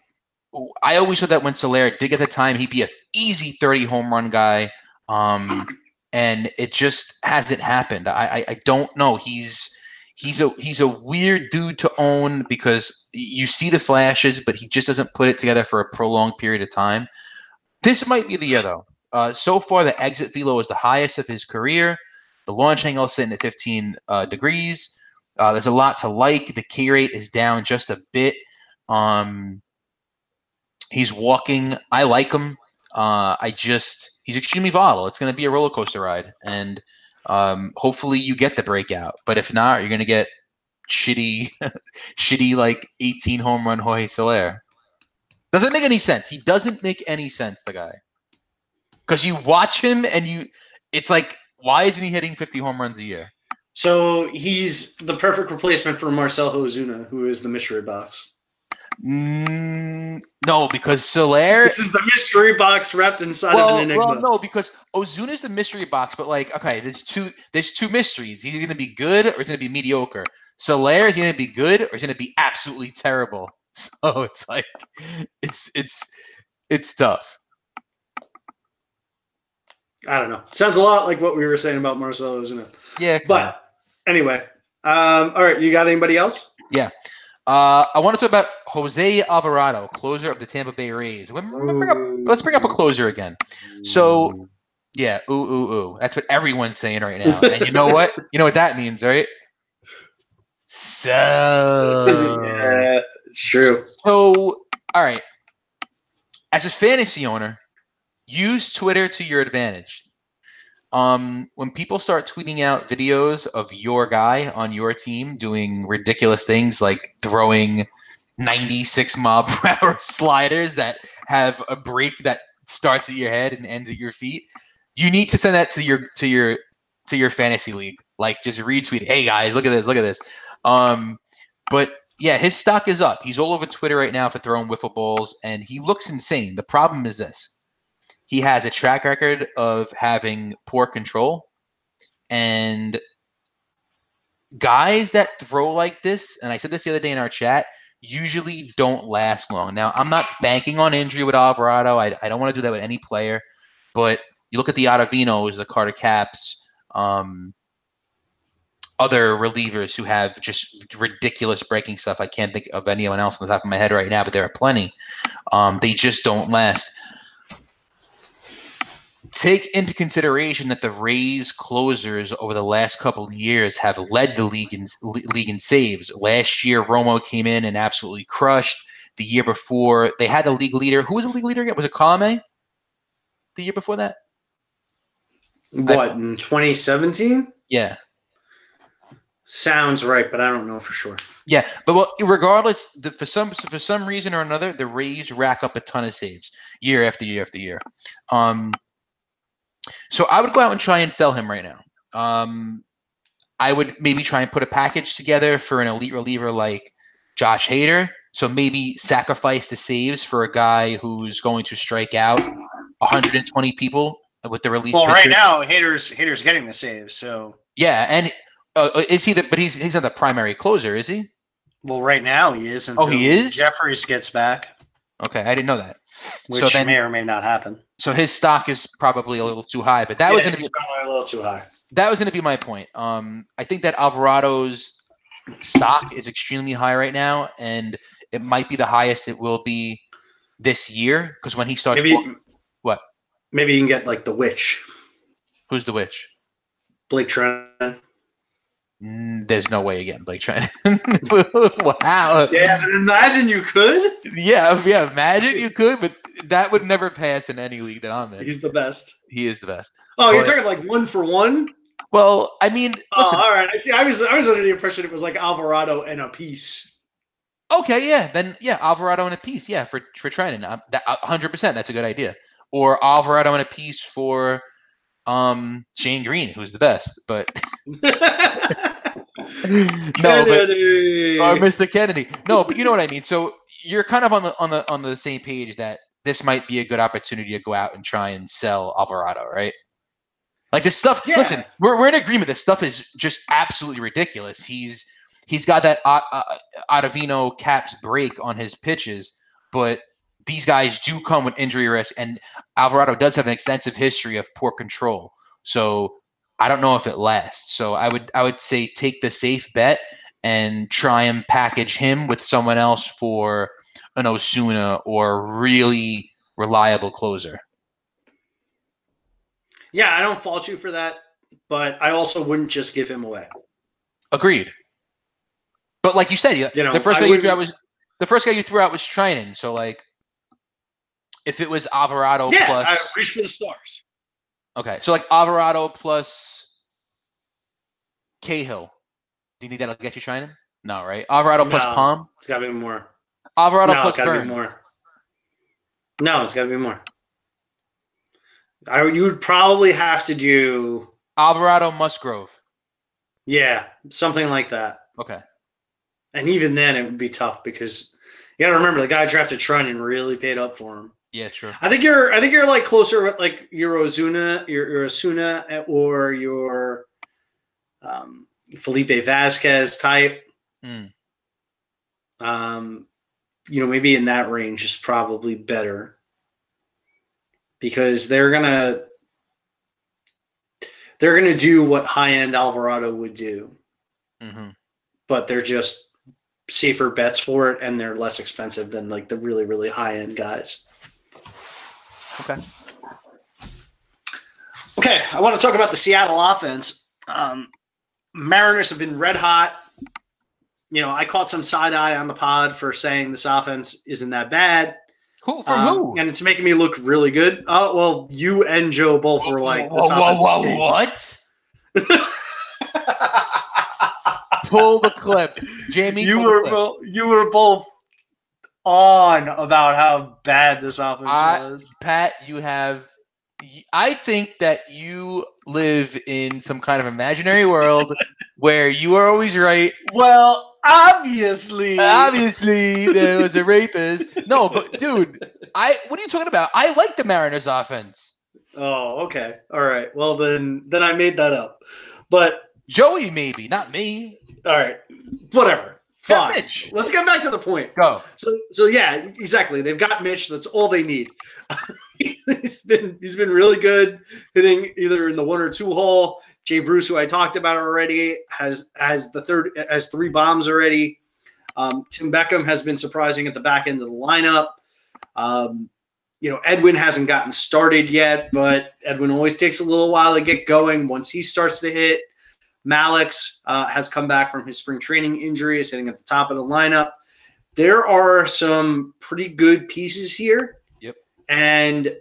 I always thought that when Soler did get the time, he'd be a easy 30 home run guy. Um, and it just hasn't happened. I, I, I don't know. He's he's a he's a weird dude to own because you see the flashes, but he just doesn't put it together for a prolonged period of time. This might be the year though. Uh, so far, the exit velo is the highest of his career. The launch angle is sitting at 15 uh, degrees. Uh, there's a lot to like. The K rate is down just a bit. Um, he's walking. I like him. Uh, I just he's extremely volatile. It's going to be a roller coaster ride, and um, hopefully you get the breakout. But if not, you're going to get shitty, *laughs* shitty like 18 home run Jorge Soler. Doesn't make any sense. He doesn't make any sense. The guy, because you watch him and you, it's like, why isn't he hitting 50 home runs a year? So he's the perfect replacement for Marcell Ozuna, who is the mystery box. Mm, no, because Soler. This is the mystery box wrapped inside well, of an enigma. well, no, because Ozuna is the mystery box, but like, okay, there's two, there's two mysteries. He's gonna be good or he's gonna be mediocre. Soler is gonna be good or he's gonna be absolutely terrible. *laughs* So it's like, it's it's it's tough. I don't know. Sounds a lot like what we were saying about Marcell Ozuna. Yeah, But anyway, um, all right. You got anybody else? Uh, I want to talk about Jose Alvarado, closer of the Tampa Bay Rays. Let- let me bring up- let's bring up a closer again. So- Yeah, ooh, ooh, ooh. That's what everyone's saying right now. And you know what? *laughs* You know what that means, right? So, yeah, it's true. so all right. As a fantasy owner, use Twitter to your advantage. Um, when people start tweeting out videos of your guy on your team doing ridiculous things like throwing 96 mile per hour sliders that have a break that starts at your head and ends at your feet, you need to send that to your to your to your fantasy league. Like just retweet, hey guys, look at this, look at this. Um, but yeah, his stock is up. He's all over Twitter right now for throwing wiffle balls, and he looks insane. The problem is this he has a track record of having poor control and guys that throw like this and i said this the other day in our chat usually don't last long now i'm not banking on injury with alvarado i, I don't want to do that with any player but you look at the Ottavinos, the Carter Capps, um, other relievers who have just ridiculous breaking stuff. I can't think of anyone else on the top of my head right now, but there are plenty. Um, they just don't last take into consideration that the Rays closers over the last couple of years have led the league in league in saves. Last year, Romo came in and absolutely crushed. The year before, they had the league leader. Who was the league leader again? Was it Kame? The year before that? What in 2017? Yeah, Sounds right, but I don't know for sure. yeah. But well, regardless, the, for some for some reason or another, the Rays rack up a ton of saves year after year after year. Um, so I would go out and try and sell him right now. Um, I would maybe try and put a package together for an elite reliever like Josh Hader. So maybe sacrifice the saves for a guy who's going to strike out 120 people with the relief. Well, right now, Hader's Hader's getting the saves. So, yeah, and uh, is he the? But he's he's not the primary closer, is he? well, right now he is. Until Oh, he is? Jeffress gets back, Okay, I didn't know that. Which so then, may or may not happen. so his stock is probably a little too high. But that was gonna be probably a little too high. that was going to be my point. Um, I think that Alvarado's stock is extremely high right now, and it might be the highest it will be this year because when he starts, Maybe what? Maybe you can get like the witch, Who's the witch? Blake Treinen. Mm, There's no way again, Blake Treinen. *laughs* wow. Yeah, imagine you could. Yeah, yeah. Imagine you could, but that would never pass in any league that I'm in. He's the best. he is the best. Oh, you're talking like one for one. Well, I mean, listen. oh, all right. I see. I was I was under the impression it was like Alvarado and a piece. Okay, yeah, then yeah, Alvarado and a piece, yeah, for for Treinen, uh, that hundred percent, that's a good idea. Or Alvarado and a piece for um Shane Greene, who's the best, but *laughs* *laughs* no, but Kennedy. or Mr. Kennedy, no, but you know what I mean. So you're kind of on the on the on the same page that this might be a good opportunity to go out and try and sell Alvarado, right? Like this stuff. Yeah. Listen, we're we're in agreement. This stuff is just absolutely ridiculous. He's he's got that uh, uh, Ottavino Capps break on his pitches, but these guys do come with injury risk, and Alvarado does have an extensive history of poor control. So I don't know if it lasts. So I would I would say take the safe bet and try and package him with someone else for an Osuna or really reliable closer. Yeah, I don't fault you for that, but I also wouldn't just give him away. Agreed. But like you said, you, You know, the first guy you threw out was the first guy you threw out was Treinen. So like, if it was Alvarado yeah, plus I reach for the stars. okay, so like Alvarado plus Cahill, do you think that'll get you Treinen? No, right? Alvarado plus Palm, It's got to be more. Alvarado no, plus it's got to be Burn. more. No, it's got to be more. I would- you would probably have to do Alvarado Musgrove. yeah something like that, Okay. and even then it would be tough because you got to remember the guy drafted Treinen and really paid up for him. Yeah, true. I think you're I think you're like closer with like your Ozuna, your, your Osuna or your um, Felipe Vasquez type. Mm. Um, you know, maybe in that range is probably better because they're gonna they're gonna do what high end Alvarado would do, hmm but they're just safer bets for it and they're less expensive than like the really really high end guys. Okay. Okay, I want to talk about the Seattle offense. Um, Mariners have been red hot. You know, I caught some side eye on the pod for saying this offense isn't that bad. Who for Um, who? And it's making me look really good. Oh, well, you and Joe both were like, this offense stinks. What? *laughs* pull the clip, Jamie. you were clip. bo- you were both on about how bad this offense I- was. Pat, you have. I think that you live in some kind of imaginary world *laughs* where you are always right. Well, obviously. Obviously, there was a *laughs* rapist. No, but dude, I. What are you talking about? I like the Mariners' offense. Oh, okay. All right. Well, then then I made that up. But Joey, maybe not me. all right, whatever. Yeah, Fine. Mitch. Let's get back to the point. Go. So, so yeah, exactly. They've got Mitch. That's all they need. *laughs* he's been he's been really good hitting either in the one or two hole. Jay Bruce, who I talked about already, has has the third has three bombs already. Um, Tim Beckham has been surprising at the back end of the lineup. Um, you know, Edwin hasn't gotten started yet, but Edwin always takes a little while to get going. Once he starts to hit, Mallex uh, has come back from his spring training injury, is sitting at the top of the lineup. There are some pretty good pieces here. Yep. And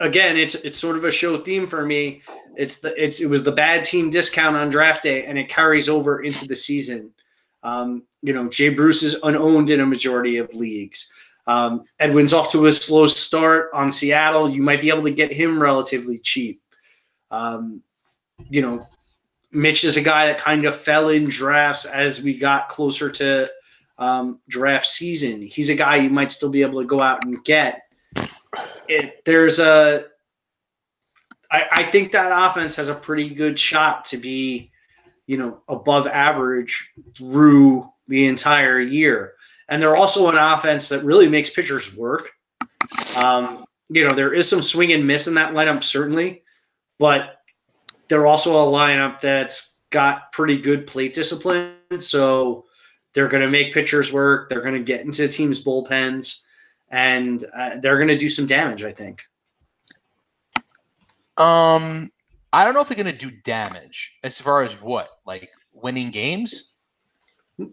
again, it's it's sort of a show theme for me. It's the it's it was the bad team discount on draft day, and it carries over into the season. Um, you know, Jay Bruce is unowned in a majority of leagues. Um, Edwin's off to a slow start on Seattle. You might be able to get him relatively cheap. Um, you know, Mitch is a guy that kind of fell in drafts as we got closer to um, draft season. He's a guy you might still be able to go out and get. It, there's a, I, I think that offense has a pretty good shot to be, you know, above average through the entire year. And they're also an offense that really makes pitchers work. Um, you know, there is some swing and miss in that lineup, certainly, but they're also a lineup that's got pretty good plate discipline. So they're going to make pitchers work. They're going to get into teams' bullpens, and uh, they're going to do some damage. I think. Um, I don't know if they're gonna do damage as far as what, like winning games.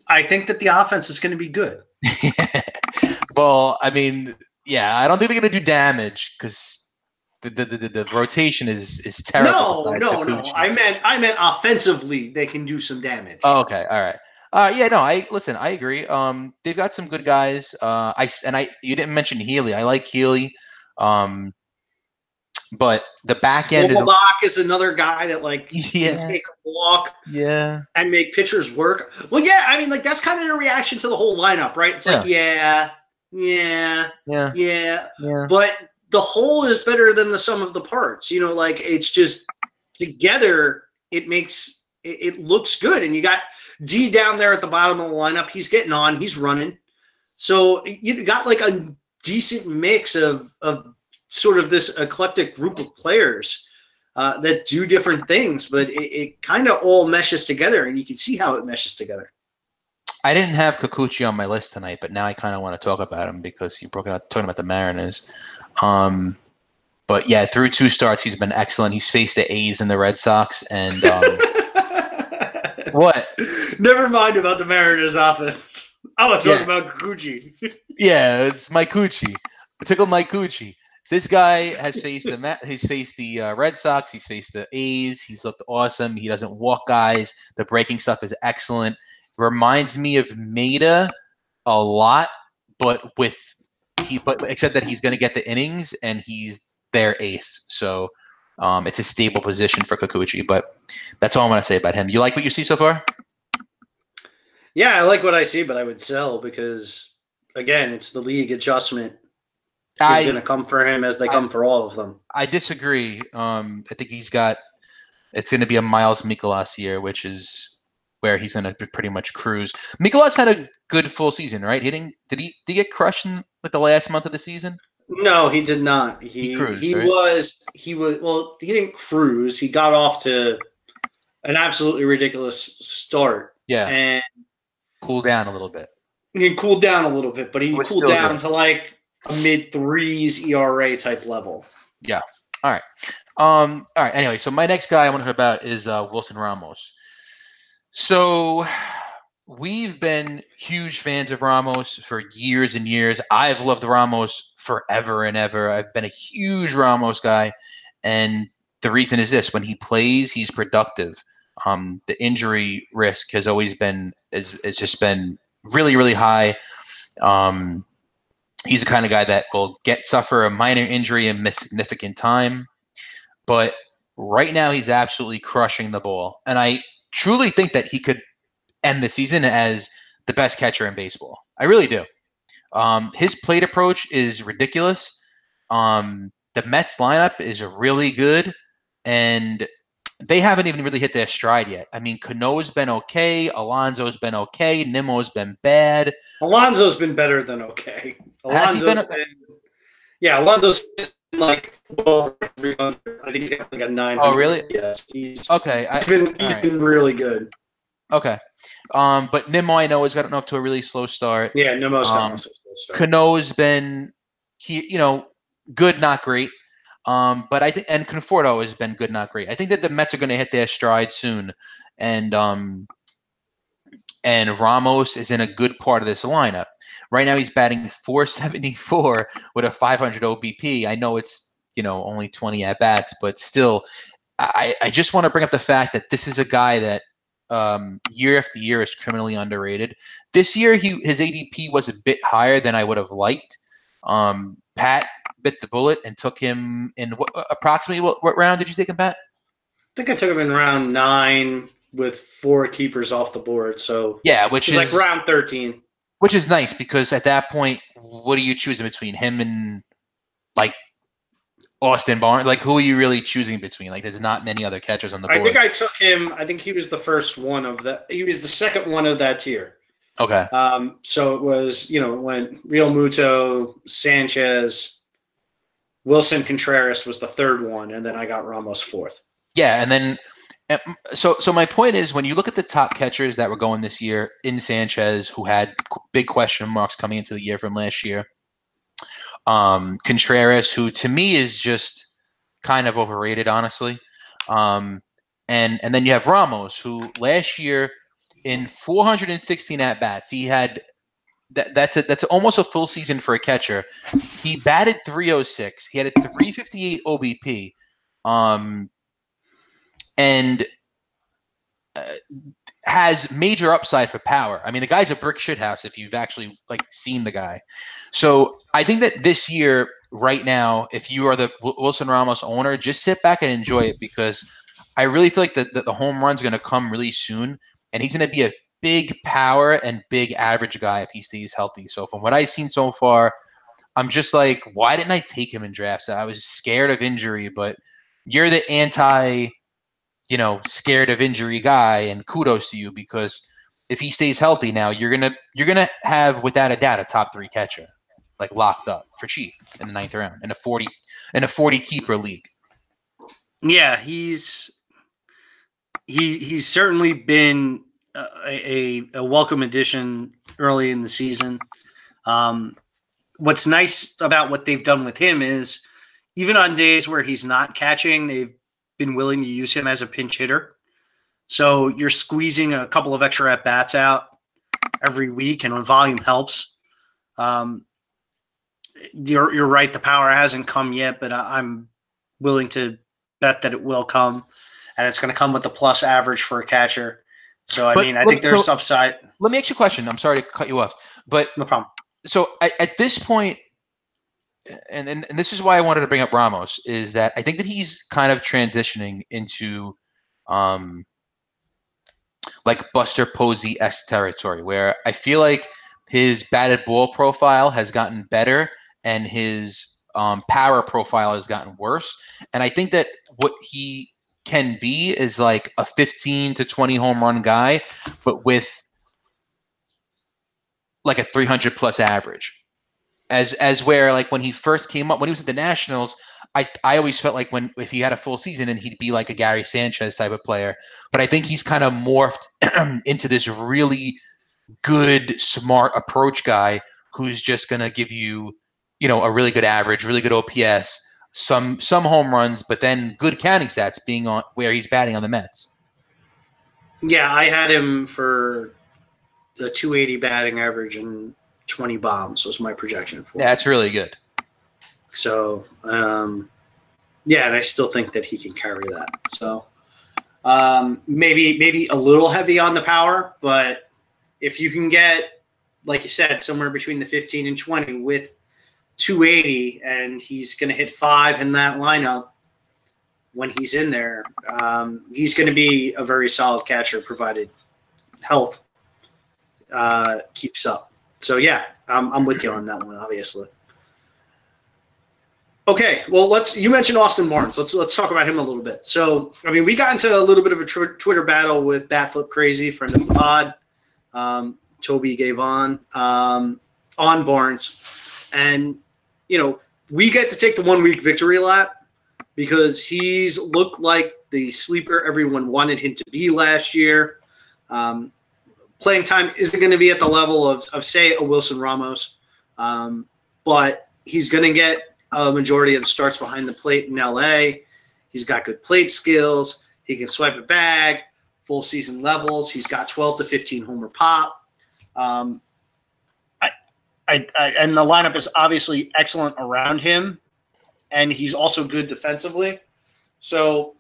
I think that the offense is going to be good. *laughs* well, I mean, yeah, I don't think they're gonna do damage because the the, the, the rotation is is terrible. No, no, no. I meant I meant offensively they can do some damage. Oh, okay, all right. Uh, yeah, no, I listen. I agree. Um, they've got some good guys. Uh, I and I you didn't mention Healy. I like Healy. Um, but the back end. Is, Vogelbach is another guy that like *laughs* can yeah, take a walk yeah. and make pitchers work. Well, yeah, I mean, like that's kind of a reaction to the whole lineup, right? It's like, yeah, yeah, Yeah, yeah, yeah. but the whole is better than the sum of the parts. You know, like it's just together it makes it, it looks good. And you got Dee down there at the bottom of the lineup. He's getting on. He's running. So you got like a decent mix of of sort of this eclectic group of players. uh, that do different things, but it, it kind of all meshes together, and you can see how it meshes together. I didn't have Kikuchi on my list tonight, but now I kind of want to talk about him because you broke out talking about the Mariners. Um, but yeah, through two starts, he's been excellent. He's faced the A's and the Red Sox, and um, *laughs* what? Never mind about the Mariners offense. I want to talk Yeah. about Kikuchi. *laughs* Yeah, it's Mike Cucci. Tickle Mike Cucci. This guy has faced the Ma- he's faced the uh, Red Sox. He's faced the A's. He's looked awesome. He doesn't walk guys. The breaking stuff is excellent. Reminds me of Maeda a lot, but with he but except that he's going to get the innings and he's their ace. So um, it's a stable position for Kikuchi. But that's all I want to say about him. You like what you see so far? yeah, I like what I see, but I would sell because again, it's the league adjustment is going to come for him as they come for all of them. I disagree. Um, I think he's got. It's going to be a Miles Mikolas year, which is where he's going to pretty much cruise. Mikolas had a good full season, right? He didn't. Did he? Did he get crushed in like the last month of the season? No, he did not. He He he, right? was he was well. He didn't cruise. He got off to an absolutely ridiculous start, Yeah, and cool down a little bit. he cooled down a little bit. But he But cooled down good. to like a mid threes ERA type level. Yeah. All right. Um. All right. Anyway, so my next guy I want to talk about is uh, Wilson Ramos. So we've been huge fans of Ramos for years and years. I've loved Ramos forever and ever. I've been a huge Ramos guy, and the reason is this: when he plays, he's productive. Um, the injury risk has always been has just been really really high. Um, he's the kind of guy that will get suffer a minor injury and miss significant time but right now he's absolutely crushing the ball. And I truly think that he could end the season as the best catcher in baseball. I really do. Um, his plate approach is ridiculous. Um, the Mets lineup is really good, and they haven't even really hit their stride yet. I mean, Cano's been okay, Alonso's been okay, Nimmo's been bad. Alonso's been better than okay. Alonso's been- been, yeah, Alonso's been like well I think he's got like a 900. Oh, really? Yes. He's, Okay, I, he's been he's alright. been really good. Okay. Um, but Nimmo, I know, has gotten off to a really slow start. Yeah, no most Um, um, Cano's been he you know good not great. Um but i think and conforto has been good not great. I think that the mets are going to hit their stride soon. And um and ramos is in a good part of this lineup. Right now he's batting 474 with a 500 obp i know it's you know only 20 at bats but still i i just want to bring up the fact that this is a guy that um, year after year is criminally underrated. This year, he his ADP was a bit higher than I would have liked. Um, Pat bit the bullet and took him in what, approximately what, what round did you take him, Pat? I think I took him in round nine with four keepers off the board. So Yeah, which is like round 13. which is nice because at that point, what are you choosing between him and like Austin Barnes? Like, who are you really choosing between? Like, there's not many other catchers on the board. I think I took him. I think he was the first one of that. He was the second one of that tier. okay, Um, so it was, you know, when Realmuto, Sanchez, Willson Contreras was the third one, and then I got Ramos fourth. yeah, and then. So, so my point is, when you look at the top catchers that were going this year in Sanchez, who had big question marks coming into the year from last year, um, Contreras, who to me is just kind of overrated, honestly. Um, and and then you have Ramos, who last year in 416 at bats, he had that, that's a, that's almost a full season for a catcher. He batted 306. He had a 358 OBP, um, and uh, has major upside for power. I mean, the guy's a brick shithouse if you've actually like seen the guy. So I think that this year, right now, if you are the Wilson Ramos owner, just sit back and enjoy it because I really feel like the, the, the home run's going to come really soon, and he's going to be a big power and big average guy if he stays healthy. So from what I've seen so far, I'm just like, why didn't I take him in drafts? I was scared of injury, but you're the anti, you know, scared of injury guy, and kudos to you because if he stays healthy now, you're gonna you're gonna have without a doubt a top three catcher, like locked up for cheap in the ninth round in a forty in a forty keeper league. Yeah, he's he he's certainly been a, a, a welcome addition early in the season. Um, what's nice about what they've done with him is even on days where he's not catching, they've been willing to use him as a pinch hitter. So you're squeezing a couple of extra at bats out every week, and when volume helps, um, you're you're right. The power hasn't come yet, but I, I'm willing to bet that it will come, and it's going to come with the plus average for a catcher. So I But- mean, I think there's so- upside. Let me ask you a question. I'm sorry to cut you off, but No problem. so at, at this point, and, and and this is why I wanted to bring up Ramos is that I think that he's kind of transitioning into, um, like Buster Posey s territory, where I feel like his batted ball profile has gotten better and his um, power profile has gotten worse, and I think that what he can be is like a 15 to 20 home run guy, but with like a 300 plus average as as where like when he first came up when he was at the nationals i i always felt like when if he had a full season and he'd be like a gary sanchez type of player. But i think he's kind of morphed *clears throat* into this really good smart approach guy who's just going to give you you know a really good average really good ops some some home runs but then good counting stats being on where he's batting on the mets. Yeah, I had him for the 280 batting average and 20 bombs was my projection for. yeah it's really good So, um, yeah, and I still think that he can carry that. So, um, maybe maybe a little heavy on the power, but if you can get, like you said, somewhere between the 15 and 20 with 280, and he's going to hit five in that lineup when he's in there, um, he's going to be a very solid catcher, provided health uh, keeps up. So, yeah, I'm, I'm with you on that one, obviously. Okay, well, let's. You mentioned Austin Barnes. Let's let's talk about him a little bit. So, I mean, we got into a little bit of a tw- Twitter battle with Batflip Crazy, friend of the pod, um, Toby Gavon, um, on Barnes, and you know, we get to take the one week victory lap because he's looked like the sleeper everyone wanted him to be last year. Um, playing time isn't going to be at the level of, of say a Wilson Ramos, um, but he's going to get a majority of the starts behind the plate in LA. He's got good plate skills. He can swipe a bag, full season levels. He's got 12 to 15 homer pop. Um, I, I, I, and the lineup is obviously excellent around him, and he's also good defensively. So,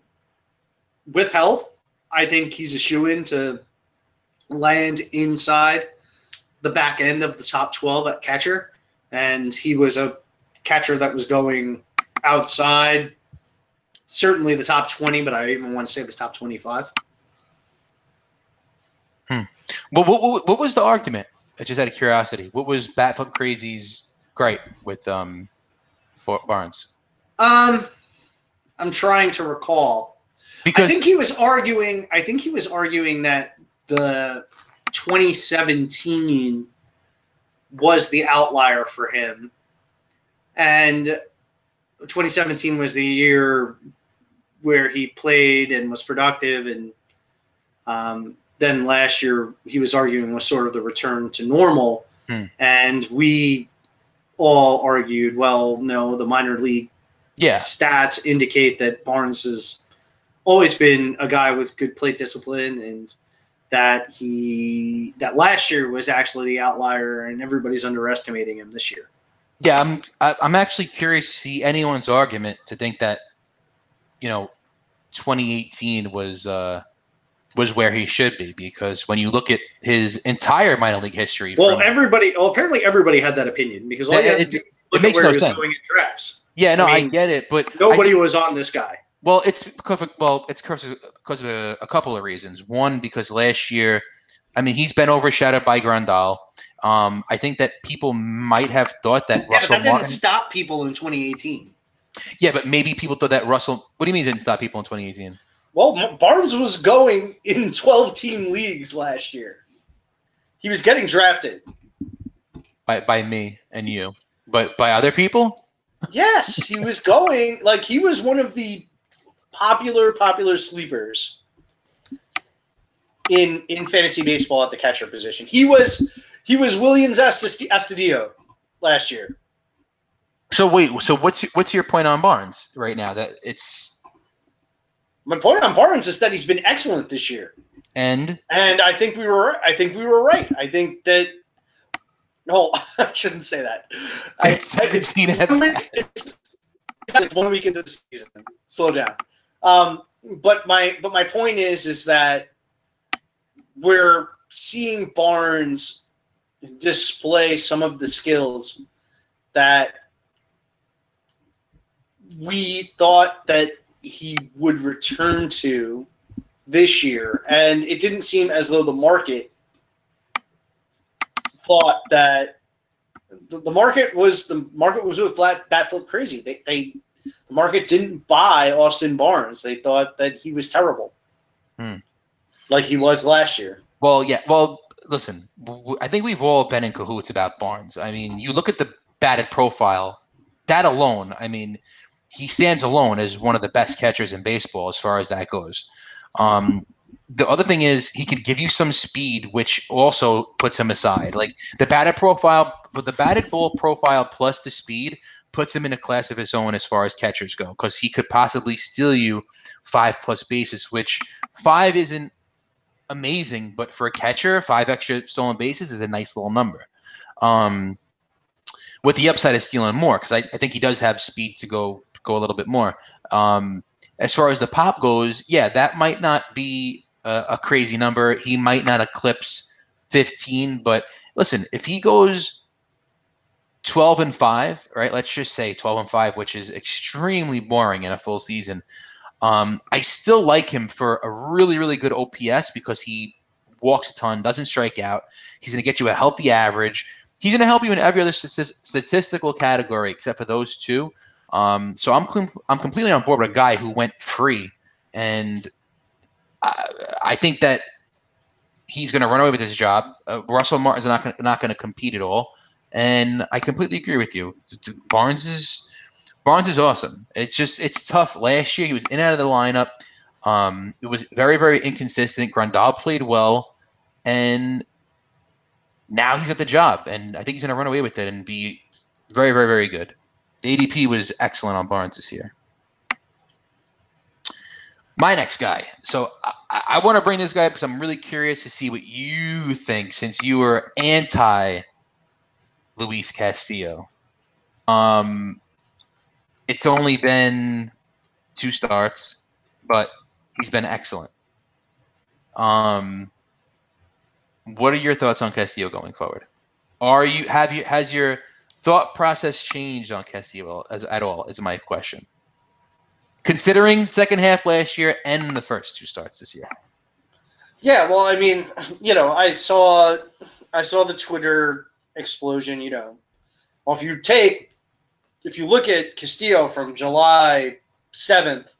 with health, I think he's a shoe in to land inside the back end of the top 12 at catcher. And he was a catcher that was going outside, certainly the top 20, but I even want to say the top 25. Well, what, what, what was the argument? Just out of curiosity, what was Batflip Crazy's gripe with um Bar- Barnes? Um, I'm trying to recall. I think he was arguing. I think he was arguing that the 2017 was the outlier for him, and 2017 was the year where he played and was productive, and um, then last year he was arguing was sort of the return to normal, Hmm. and we all argued, well, no, the minor league yeah, stats indicate that Barnes has always been a guy with good plate discipline and that he that last year was actually the outlier and everybody's underestimating him this year. yeah, I'm I, I'm actually curious to see anyone's argument to think that you know 2018 was uh was where he should be because when you look at his entire minor league history, Well, from- everybody well apparently everybody had that opinion because all you had to do look at where no he was sense. going in drafts. yeah, no, I I, get it, but I- Nobody was on this guy. Well, it's because of, well, it's because of, because of a, a couple of reasons. One, because last year, I mean, he's been overshadowed by Grandal. Um, I think that people might have thought that Yeah, but Russell that didn't Martin. stop people in 2018. Yeah, but maybe people thought that Russell. What do you mean didn't stop people in 2018? Well, Barnes was going in 12 team leagues last year. He was getting drafted. By by me and you, but by other people. Yes, he was going like he was one of the popular popular sleepers in in fantasy baseball at the catcher position. He was he was Willians Astudillo last year. So wait, so what's what's your point on Barnes right now? That it's my point on Barnes is that he's been excellent this year, and and I think we were I think we were right. I think that no, *laughs* I shouldn't say that. I, it's, it's, it's, it's one week into the season. Slow down. Um, but my but my point is is that we're seeing Barnes display some of the skills that we thought that he would return to this year, and it didn't seem as though the market thought that the, market was the market was with flat bat flip crazy. They, they the market didn't buy Austin Barnes. They thought that he was terrible, hmm. like he was last year. Well, yeah. Well, listen, I think we've all been in cahoots about Barnes. I mean, you look at the batted profile, that alone. I mean, he stands alone as one of the best catchers in baseball as far as that goes. Um, the other thing is he could give you some speed, which also puts him aside. Like the batted profile, but the batted ball profile plus the speed puts him in a class of his own as far as catchers go, because he could possibly steal you five plus bases, which five isn't amazing, but for a catcher, five extra stolen bases is a nice little number. Um, with the upside of stealing more, because I, I, think he does have speed to go go a little bit more. Um, as far as the pop goes, yeah, that might not be a, a crazy number. He might not eclipse 15, but listen, if he goes 12 and 5, right? Let's just say 12 and 5, which is extremely boring in a full season. Um, I still like him for a really, really good OPS because he walks a ton, doesn't strike out. He's going to get you a healthy average. He's going to help you in every other statistical category except for those two. Um, so I'm com- I'm completely on board with a guy who went free, and I, I think that he's going to run away with his job. Uh, Russell Martin's not gonna, not going to compete at all, and I completely agree with you. Barnes is Barnes is awesome. It's just it's tough. Last year he was in and out of the lineup. Um, it was very very inconsistent. Grandal played well, and now he's got the job, and I think he's going to run away with it and be very very very good. The ADP was excellent on Barnes this year. My next guy. So I, I want to bring this guy because I'm really curious to see what you think, since you were anti Luis Castillo. Um, it's only been two starts, but he's been excellent. Um, what are your thoughts on Castillo going forward? Are you have you has your thought process changed on Castillo as at all? Is my question. Considering second half last year and the first two starts this year. Yeah, well, I mean, you know, I saw I saw the Twitter explosion. You know, well, if you take if you look at Castillo from July 7th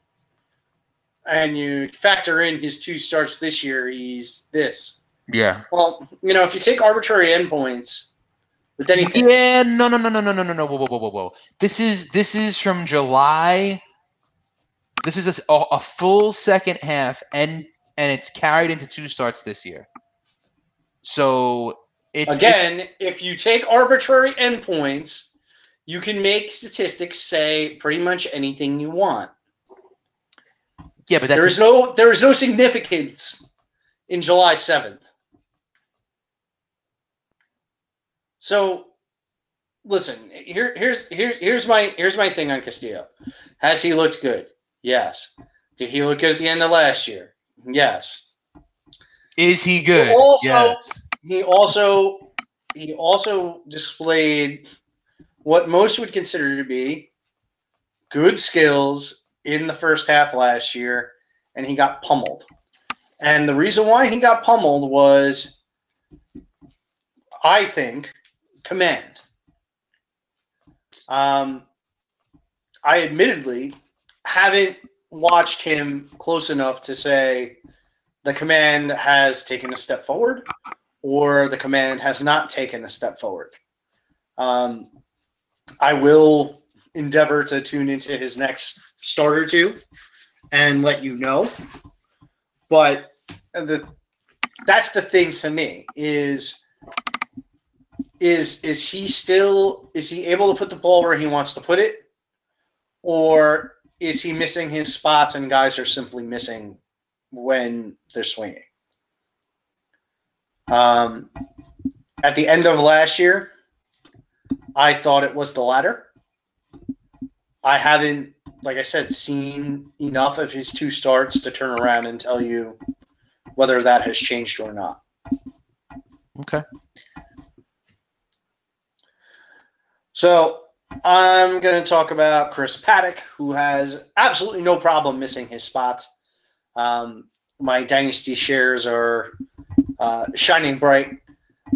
and you factor in his two starts this year, he's this. Yeah. Well, you know, if you take arbitrary endpoints with anything. Yeah, no, no, no, no, no, no, no, no. Whoa, whoa, whoa, whoa, whoa. This is this is from July. This is a, a full second half, and and it's carried into two starts this year. So it's again, it, if you take arbitrary endpoints you can make statistics say pretty much anything you want. Yeah, but there is a- no there is no significance in July seventh. So, listen. Here, here's here's here's my here's my thing on Castillo. Has he looked good? Yes. Did he look good at the end of last year? Yes. Is he good? He also, yes. He also he also displayed what most would consider to be good skills in the first half last year, and he got pummeled. And the reason why he got pummeled was, I think, command. Um, I admittedly haven't watched him close enough to say the command has taken a step forward or the command has not taken a step forward. Um, I will endeavor to tune into his next start or two and let you know. But the that's the thing to me is is is he still is he able to put the ball where he wants to put it or is he missing his spots and guys are simply missing when they're swinging um, at the end of last year i thought it was the latter i haven't like i said seen enough of his two starts to turn around and tell you whether that has changed or not Okay. So I'm going to talk about Chris Paddack, who has absolutely no problem missing his spots. Um, my dynasty shares are uh, shining bright.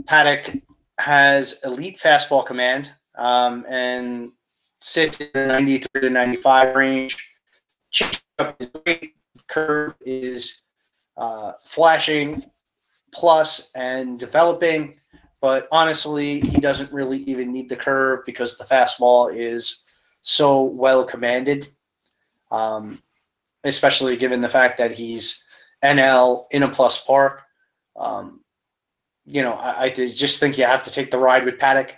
Paddack has elite fastball command um, and sits in the 93 to 95 range. Curve is uh, flashing plus and developing but honestly, he doesn't really even need the curve because the fastball is so well commanded, um, especially given the fact that he's NL in a plus park. Um, you know, I, I, just think you have to take the ride with Paddack,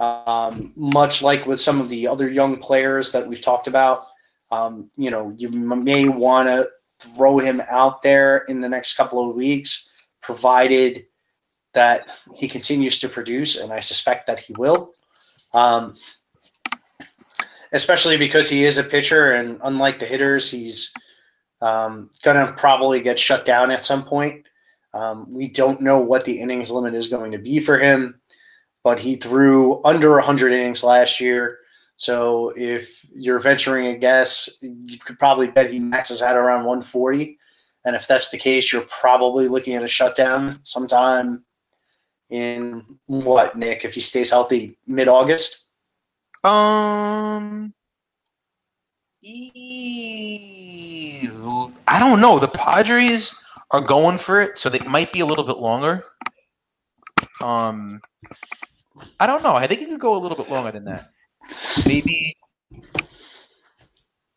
um, much like with some of the other young players that we've talked about. Um, you know, you may want to throw him out there in the next couple of weeks, provided that he continues to produce, and I suspect that he will. Um, especially because he is a pitcher, and unlike the hitters, he's um, going to probably get shut down at some point. Um, we don't know what the innings limit is going to be for him, but he threw under 100 innings last year. So if you're venturing a guess, you could probably bet he maxes out around 140. And if that's the case, you're probably looking at a shutdown sometime in what, Nick, if he stays healthy mid August? Um, I don't know. The Padres are going for it, so they might be a little bit longer. Um, I don't know. I think it could go a little bit longer than that. Maybe,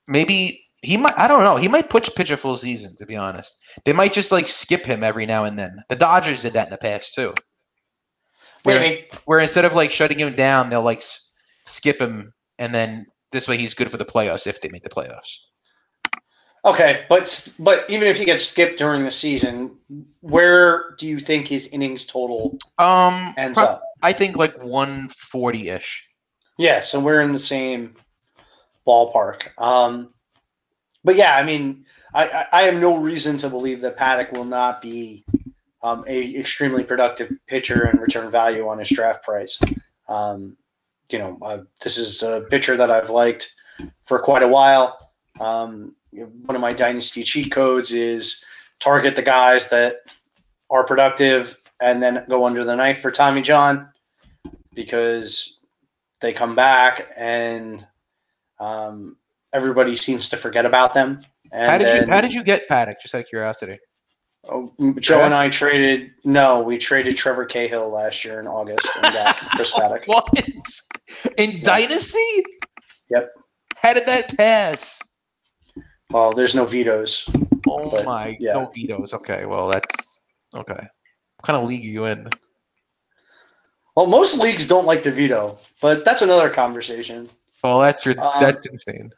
maybe he might. I don't know. He might pitch pitch a full season. To be honest, they might just like skip him every now and then. The Dodgers did that in the past too. Where, Maybe. where instead of like shutting him down, they'll like s- skip him, and then this way he's good for the playoffs if they make the playoffs. Okay, but but even if he gets skipped during the season, where do you think his innings total Um, ends up? I think like 140 ish. Yeah, so we're in the same ballpark. Um, but yeah, I mean, I, I, I have no reason to believe that Paddack will not be um, a extremely productive pitcher and return value on his draft price. Um, you know, uh, this is a pitcher that I've liked for quite a while. Um, one of my dynasty cheat codes is target the guys that are productive and then go under the knife for Tommy John because they come back and um, everybody seems to forget about them. And How did then, you How did you get Paddack? Just out of curiosity. Oh, Joe and I traded. No, we traded Trevor Cahill last year in August and got *laughs* Chris Paddack. What in Dynasty? Yep. How did that pass? Well, there's no vetoes. Oh But, my, yeah. no vetoes. Okay, well that's okay. What kind of league are you in? Well, most leagues don't like to veto, but that's another conversation. Well, that's your, Um, that's insane.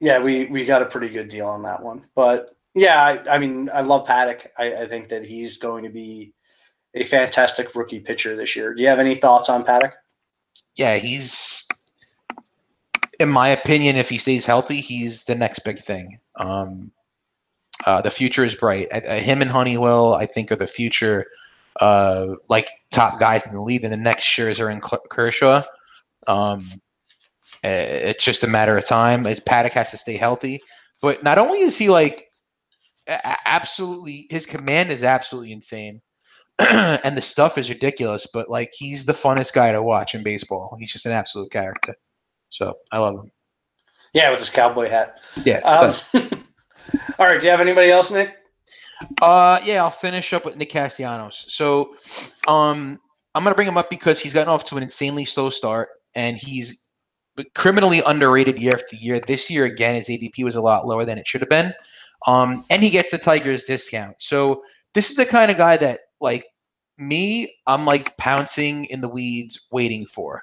Yeah, we we got a pretty good deal on that one. But yeah, I, I mean, I love Paddack. I, I think that he's going to be a fantastic rookie pitcher this year. Do you have any thoughts on Paddack? Yeah, he's, in my opinion, if he stays healthy, he's the next big thing. Um, uh, the future is bright. Uh, uh, him and Honeywell, I think, are the future, uh, like top guys in the league. And the next Scherzer and Cl- Kershaw. Um, uh, it's just a matter of time. Paddack has to stay healthy, but not only is he like absolutely, his command is absolutely insane. *clears throat* and the stuff is ridiculous, but like he's the funnest guy to watch in baseball. He's just an absolute character. So I love him. Yeah, with his cowboy hat. Yeah. Um, *laughs* all right. Do you have anybody else, Nick? Uh, yeah, I'll finish up with Nick Castellanos. So, um, I'm gonna bring him up because he's gotten off to an insanely slow start, and he's criminally underrated year after year. This year again, his ADP was a lot lower than it should have been, um, and he gets the Tigers discount. So this is the kind of guy that like me, I'm like pouncing in the weeds, waiting for.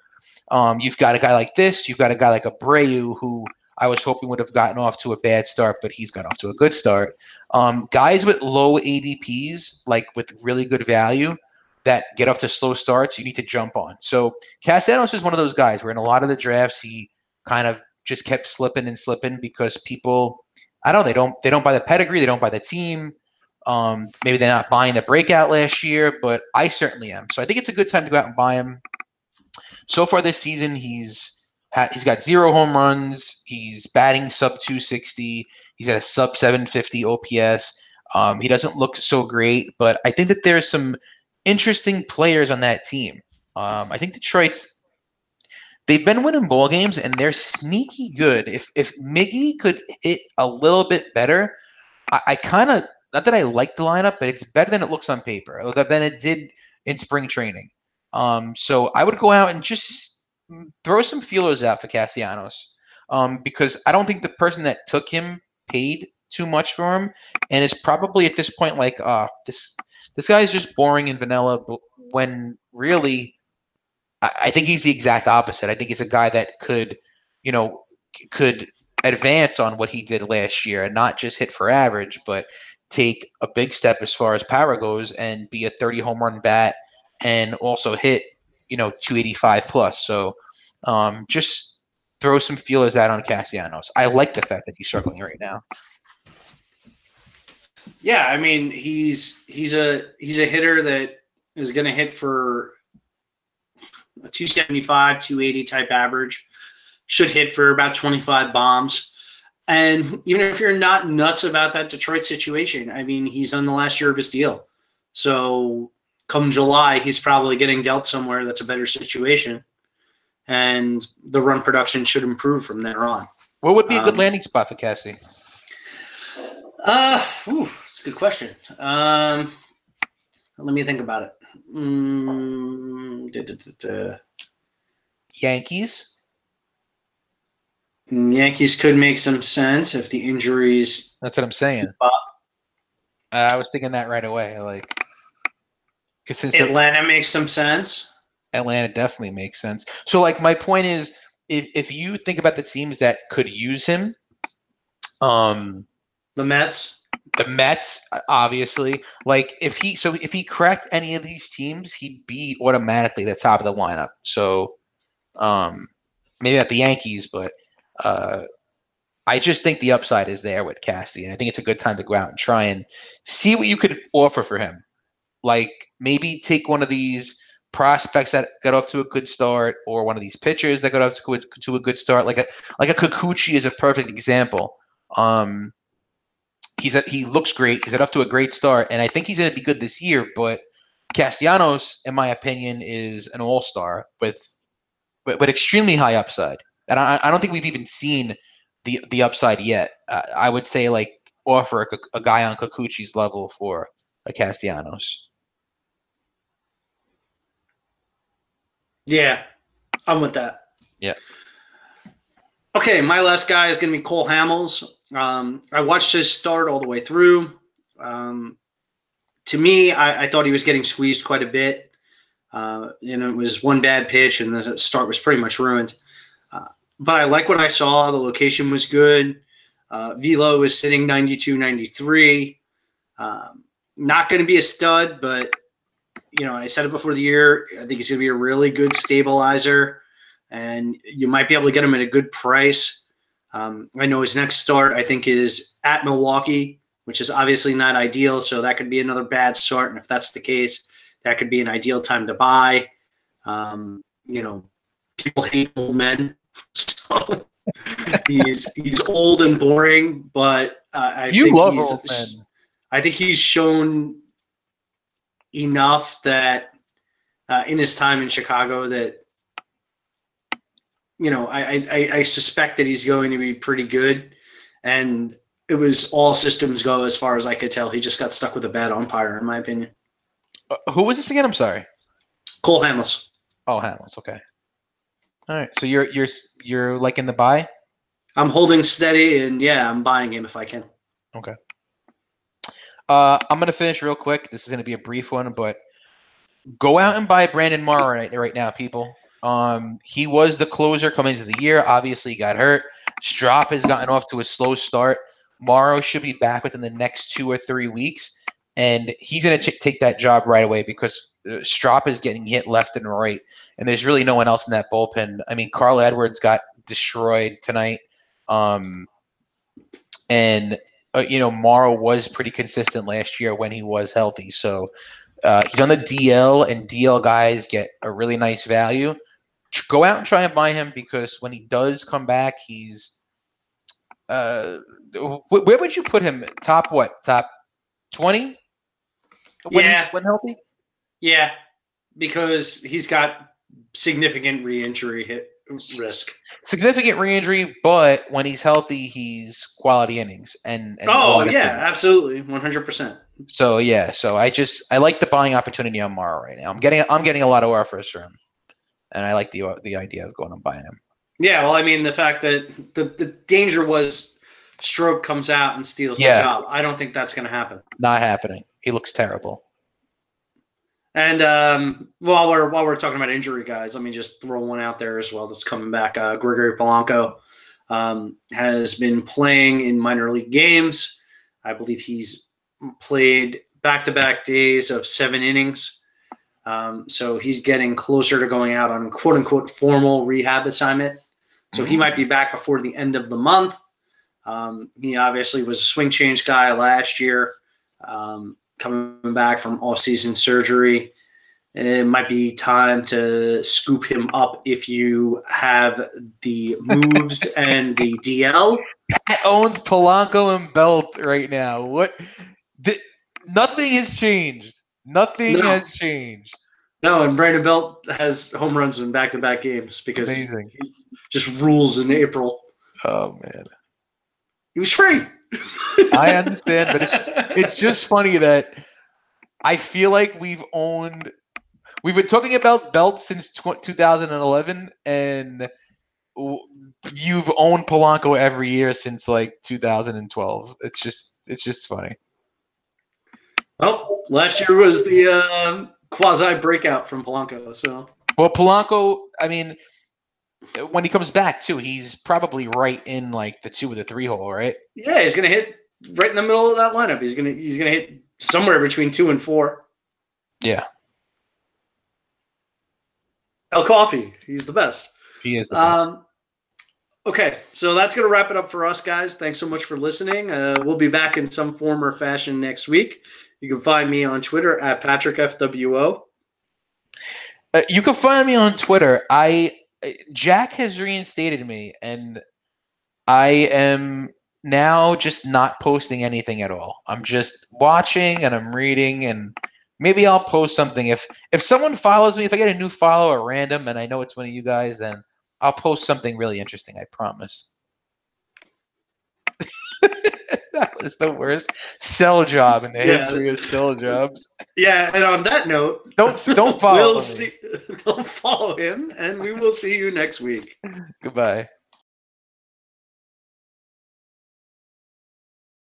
Um, you've got a guy like this. You've got a guy like Abreu who I was hoping would have gotten off to a bad start, but he's got off to a good start. Um, guys with low ADPs, like with really good value, that get off to slow starts, you need to jump on. So Castellanos is one of those guys where in a lot of the drafts he kind of just kept slipping and slipping because people, I don't know, they don't they don't buy the pedigree, they don't buy the team. Um, maybe they're not buying the breakout last year, but I certainly am. So I think it's a good time to go out and buy him. So far this season, he's he's got zero home runs. He's batting sub 260. He's got a sub 750 OPS. Um, he doesn't look so great, but I think that there's some interesting players on that team. Um, I think Detroit's they've been winning ball games and they're sneaky good. If if Miggy could hit a little bit better, I, I kind of not that I like the lineup, but it's better than it looks on paper, than it did in spring training. Um, so I would go out and just throw some feelers out for Castellanos um, because I don't think the person that took him paid too much for him, and is probably at this point like, uh, this this guy is just boring and vanilla. When really, I, I think he's the exact opposite. I think he's a guy that could, you know, could advance on what he did last year and not just hit for average, but take a big step as far as power goes and be a 30 home run bat and also hit, you know, 285 plus. So um, just throw some feelers out on Castellanos. I like the fact that he's struggling right now. Yeah, I mean he's he's a he's a hitter that is going to hit for a 275, 280 type average. Should hit for about 25 bombs. And even if you're not nuts about that Detroit situation, I mean, he's on the last year of his deal. So come July, he's probably getting dealt somewhere that's a better situation. And the run production should improve from there on. What would be a good um, landing spot for Cassie? Uh, whew, that's a good question. Um, let me think about it. Mm, da, da, da, Yankees. Yankees could make some sense if the injuries. That's what I'm saying. Uh, I was thinking that right away. Like, because Atlanta makes some sense. Atlanta definitely makes sense. So, like, my point is, if if you think about the teams that could use him, um, the Mets. The Mets, obviously. Like if he so if he cracked any of these teams, he'd be automatically the top of the lineup. So um maybe not the Yankees, but uh I just think the upside is there with Cassie, and I think it's a good time to go out and try and see what you could offer for him. Like maybe take one of these prospects that got off to a good start, or one of these pitchers that got off to, to a good start. Like a like a Kikuchi is a perfect example. Um, he's a, he looks great. He's off to a great start, and I think he's going to be good this year. But Castellanos, in my opinion, is an all star with, but extremely high upside. And I, I don't think we've even seen the the upside yet. Uh, I would say like offer a, a guy on Kikuchi's level for a Castellanos. Yeah, I'm with that. Yeah. Okay, my last guy is going to be Cole Hamels. Um, I watched his start all the way through. Um, to me, I, I, thought he was getting squeezed quite a bit. Uh, and it was one bad pitch, and the start was pretty much ruined. But I like what I saw. The location was good. Uh, Velo was sitting 92 93. Um, not going to be a stud, but you know, I said it before the year. I think he's going to be a really good stabilizer, and you might be able to get him at a good price. Um, I know his next start, I think, is at Milwaukee, which is obviously not ideal. So that could be another bad start. And if that's the case, that could be an ideal time to buy. Um, you know, people hate old men. So *laughs* he's he's old and boring, but uh, I you think love he's, old men. I think he's shown enough that uh, in his time in Chicago that you know, I, I, I suspect that he's going to be pretty good. And it was all systems go as far as I could tell. He just got stuck with a bad umpire, in my opinion. Uh, who was this again? I'm sorry. Cole Hamels. Oh, Hamels. Okay. All right. So you're you're you're like in the buy. I'm holding steady, and yeah, I'm buying him if I can. Okay. Uh, I'm gonna finish real quick. This is gonna be a brief one, but go out and buy Brandon Morrow right, right now, people. Um, he was the closer coming into the year. Obviously, he got hurt. Strop has gotten off to a slow start. Morrow should be back within the next two or three weeks, and he's gonna ch- take that job right away because uh, Strop is getting hit left and right, and there's really no one else in that bullpen. I mean, Carl Edwards got destroyed tonight. Um, and uh, you know, Morrow was pretty consistent last year when he was healthy. So uh, he's on the DL, and DL guys get a really nice value. Go out and try and buy him because when he does come back, he's. Uh, wh- where would you put him? Top what? Top twenty? When he- Yeah. when healthy. Yeah, because he's got significant re-injury hit risk. Significant re-injury, but when he's healthy, he's quality innings. And, and Oh yeah, things. absolutely, one hundred percent. So yeah, so I just I like the buying opportunity on Morrow right now. I'm getting I'm getting a lot of offers for him, and I like the the idea of going and buying him. Yeah, well, I mean, the fact that the, the danger was Strop comes out and steals Yeah. the job. I don't think that's going to happen. Not happening. He looks terrible. And um, while we're while we're talking about injury guys, let me just throw one out there as well that's coming back. Uh, Gregory Polanco um, has been playing in minor league games. I believe he's played back to back days of seven innings. Um, so he's getting closer to going out on quote unquote formal rehab assignment. So he might be back before the end of the month. Um, he obviously was a swing change guy last year. Um, coming back from off-season surgery. It might be time to scoop him up if you have the moves *laughs* and the DL. Pat owns Polanco and Belt right now. What? The, nothing has changed. Nothing No. has changed. No, and Brandon Belt has home runs in back-to-back games because Amazing. he just rules in April. Oh man, He was free. I understand, but it's just funny that I feel like we've owned. We've been talking about belts since tw- 2011, and you've owned Polanco every year since like 2012. It's just, it's just funny. well, last year was the uh, quasi breakout from Polanco. So Well, Polanco, I mean, when he comes back too, he's probably right in like the two or the three hole, right? yeah, he's gonna hit right in the middle of that lineup. He's gonna he's gonna hit somewhere between two and four. Yeah, El Coffee, he's the best. he is. Um, okay, so that's going to wrap it up for us, guys. Thanks so much for listening. Uh, we'll be back in some form or fashion next week. You can find me on Twitter at PatrickFWO. Uh, you can find me on Twitter. I Eh, Jack has reinstated me, and I am now just not posting anything at all. I'm just watching and I'm reading, and maybe I'll post something if if someone follows me. If I get a new follower random, and I know it's one of you guys, then I'll post something really interesting. I promise. *laughs* *laughs* that was the worst sell job in the Yeah. history of sell jobs. Yeah, and on that note, Don't don't *laughs* follow we'll see. *laughs* Don't follow him, and we will see you next week. Goodbye.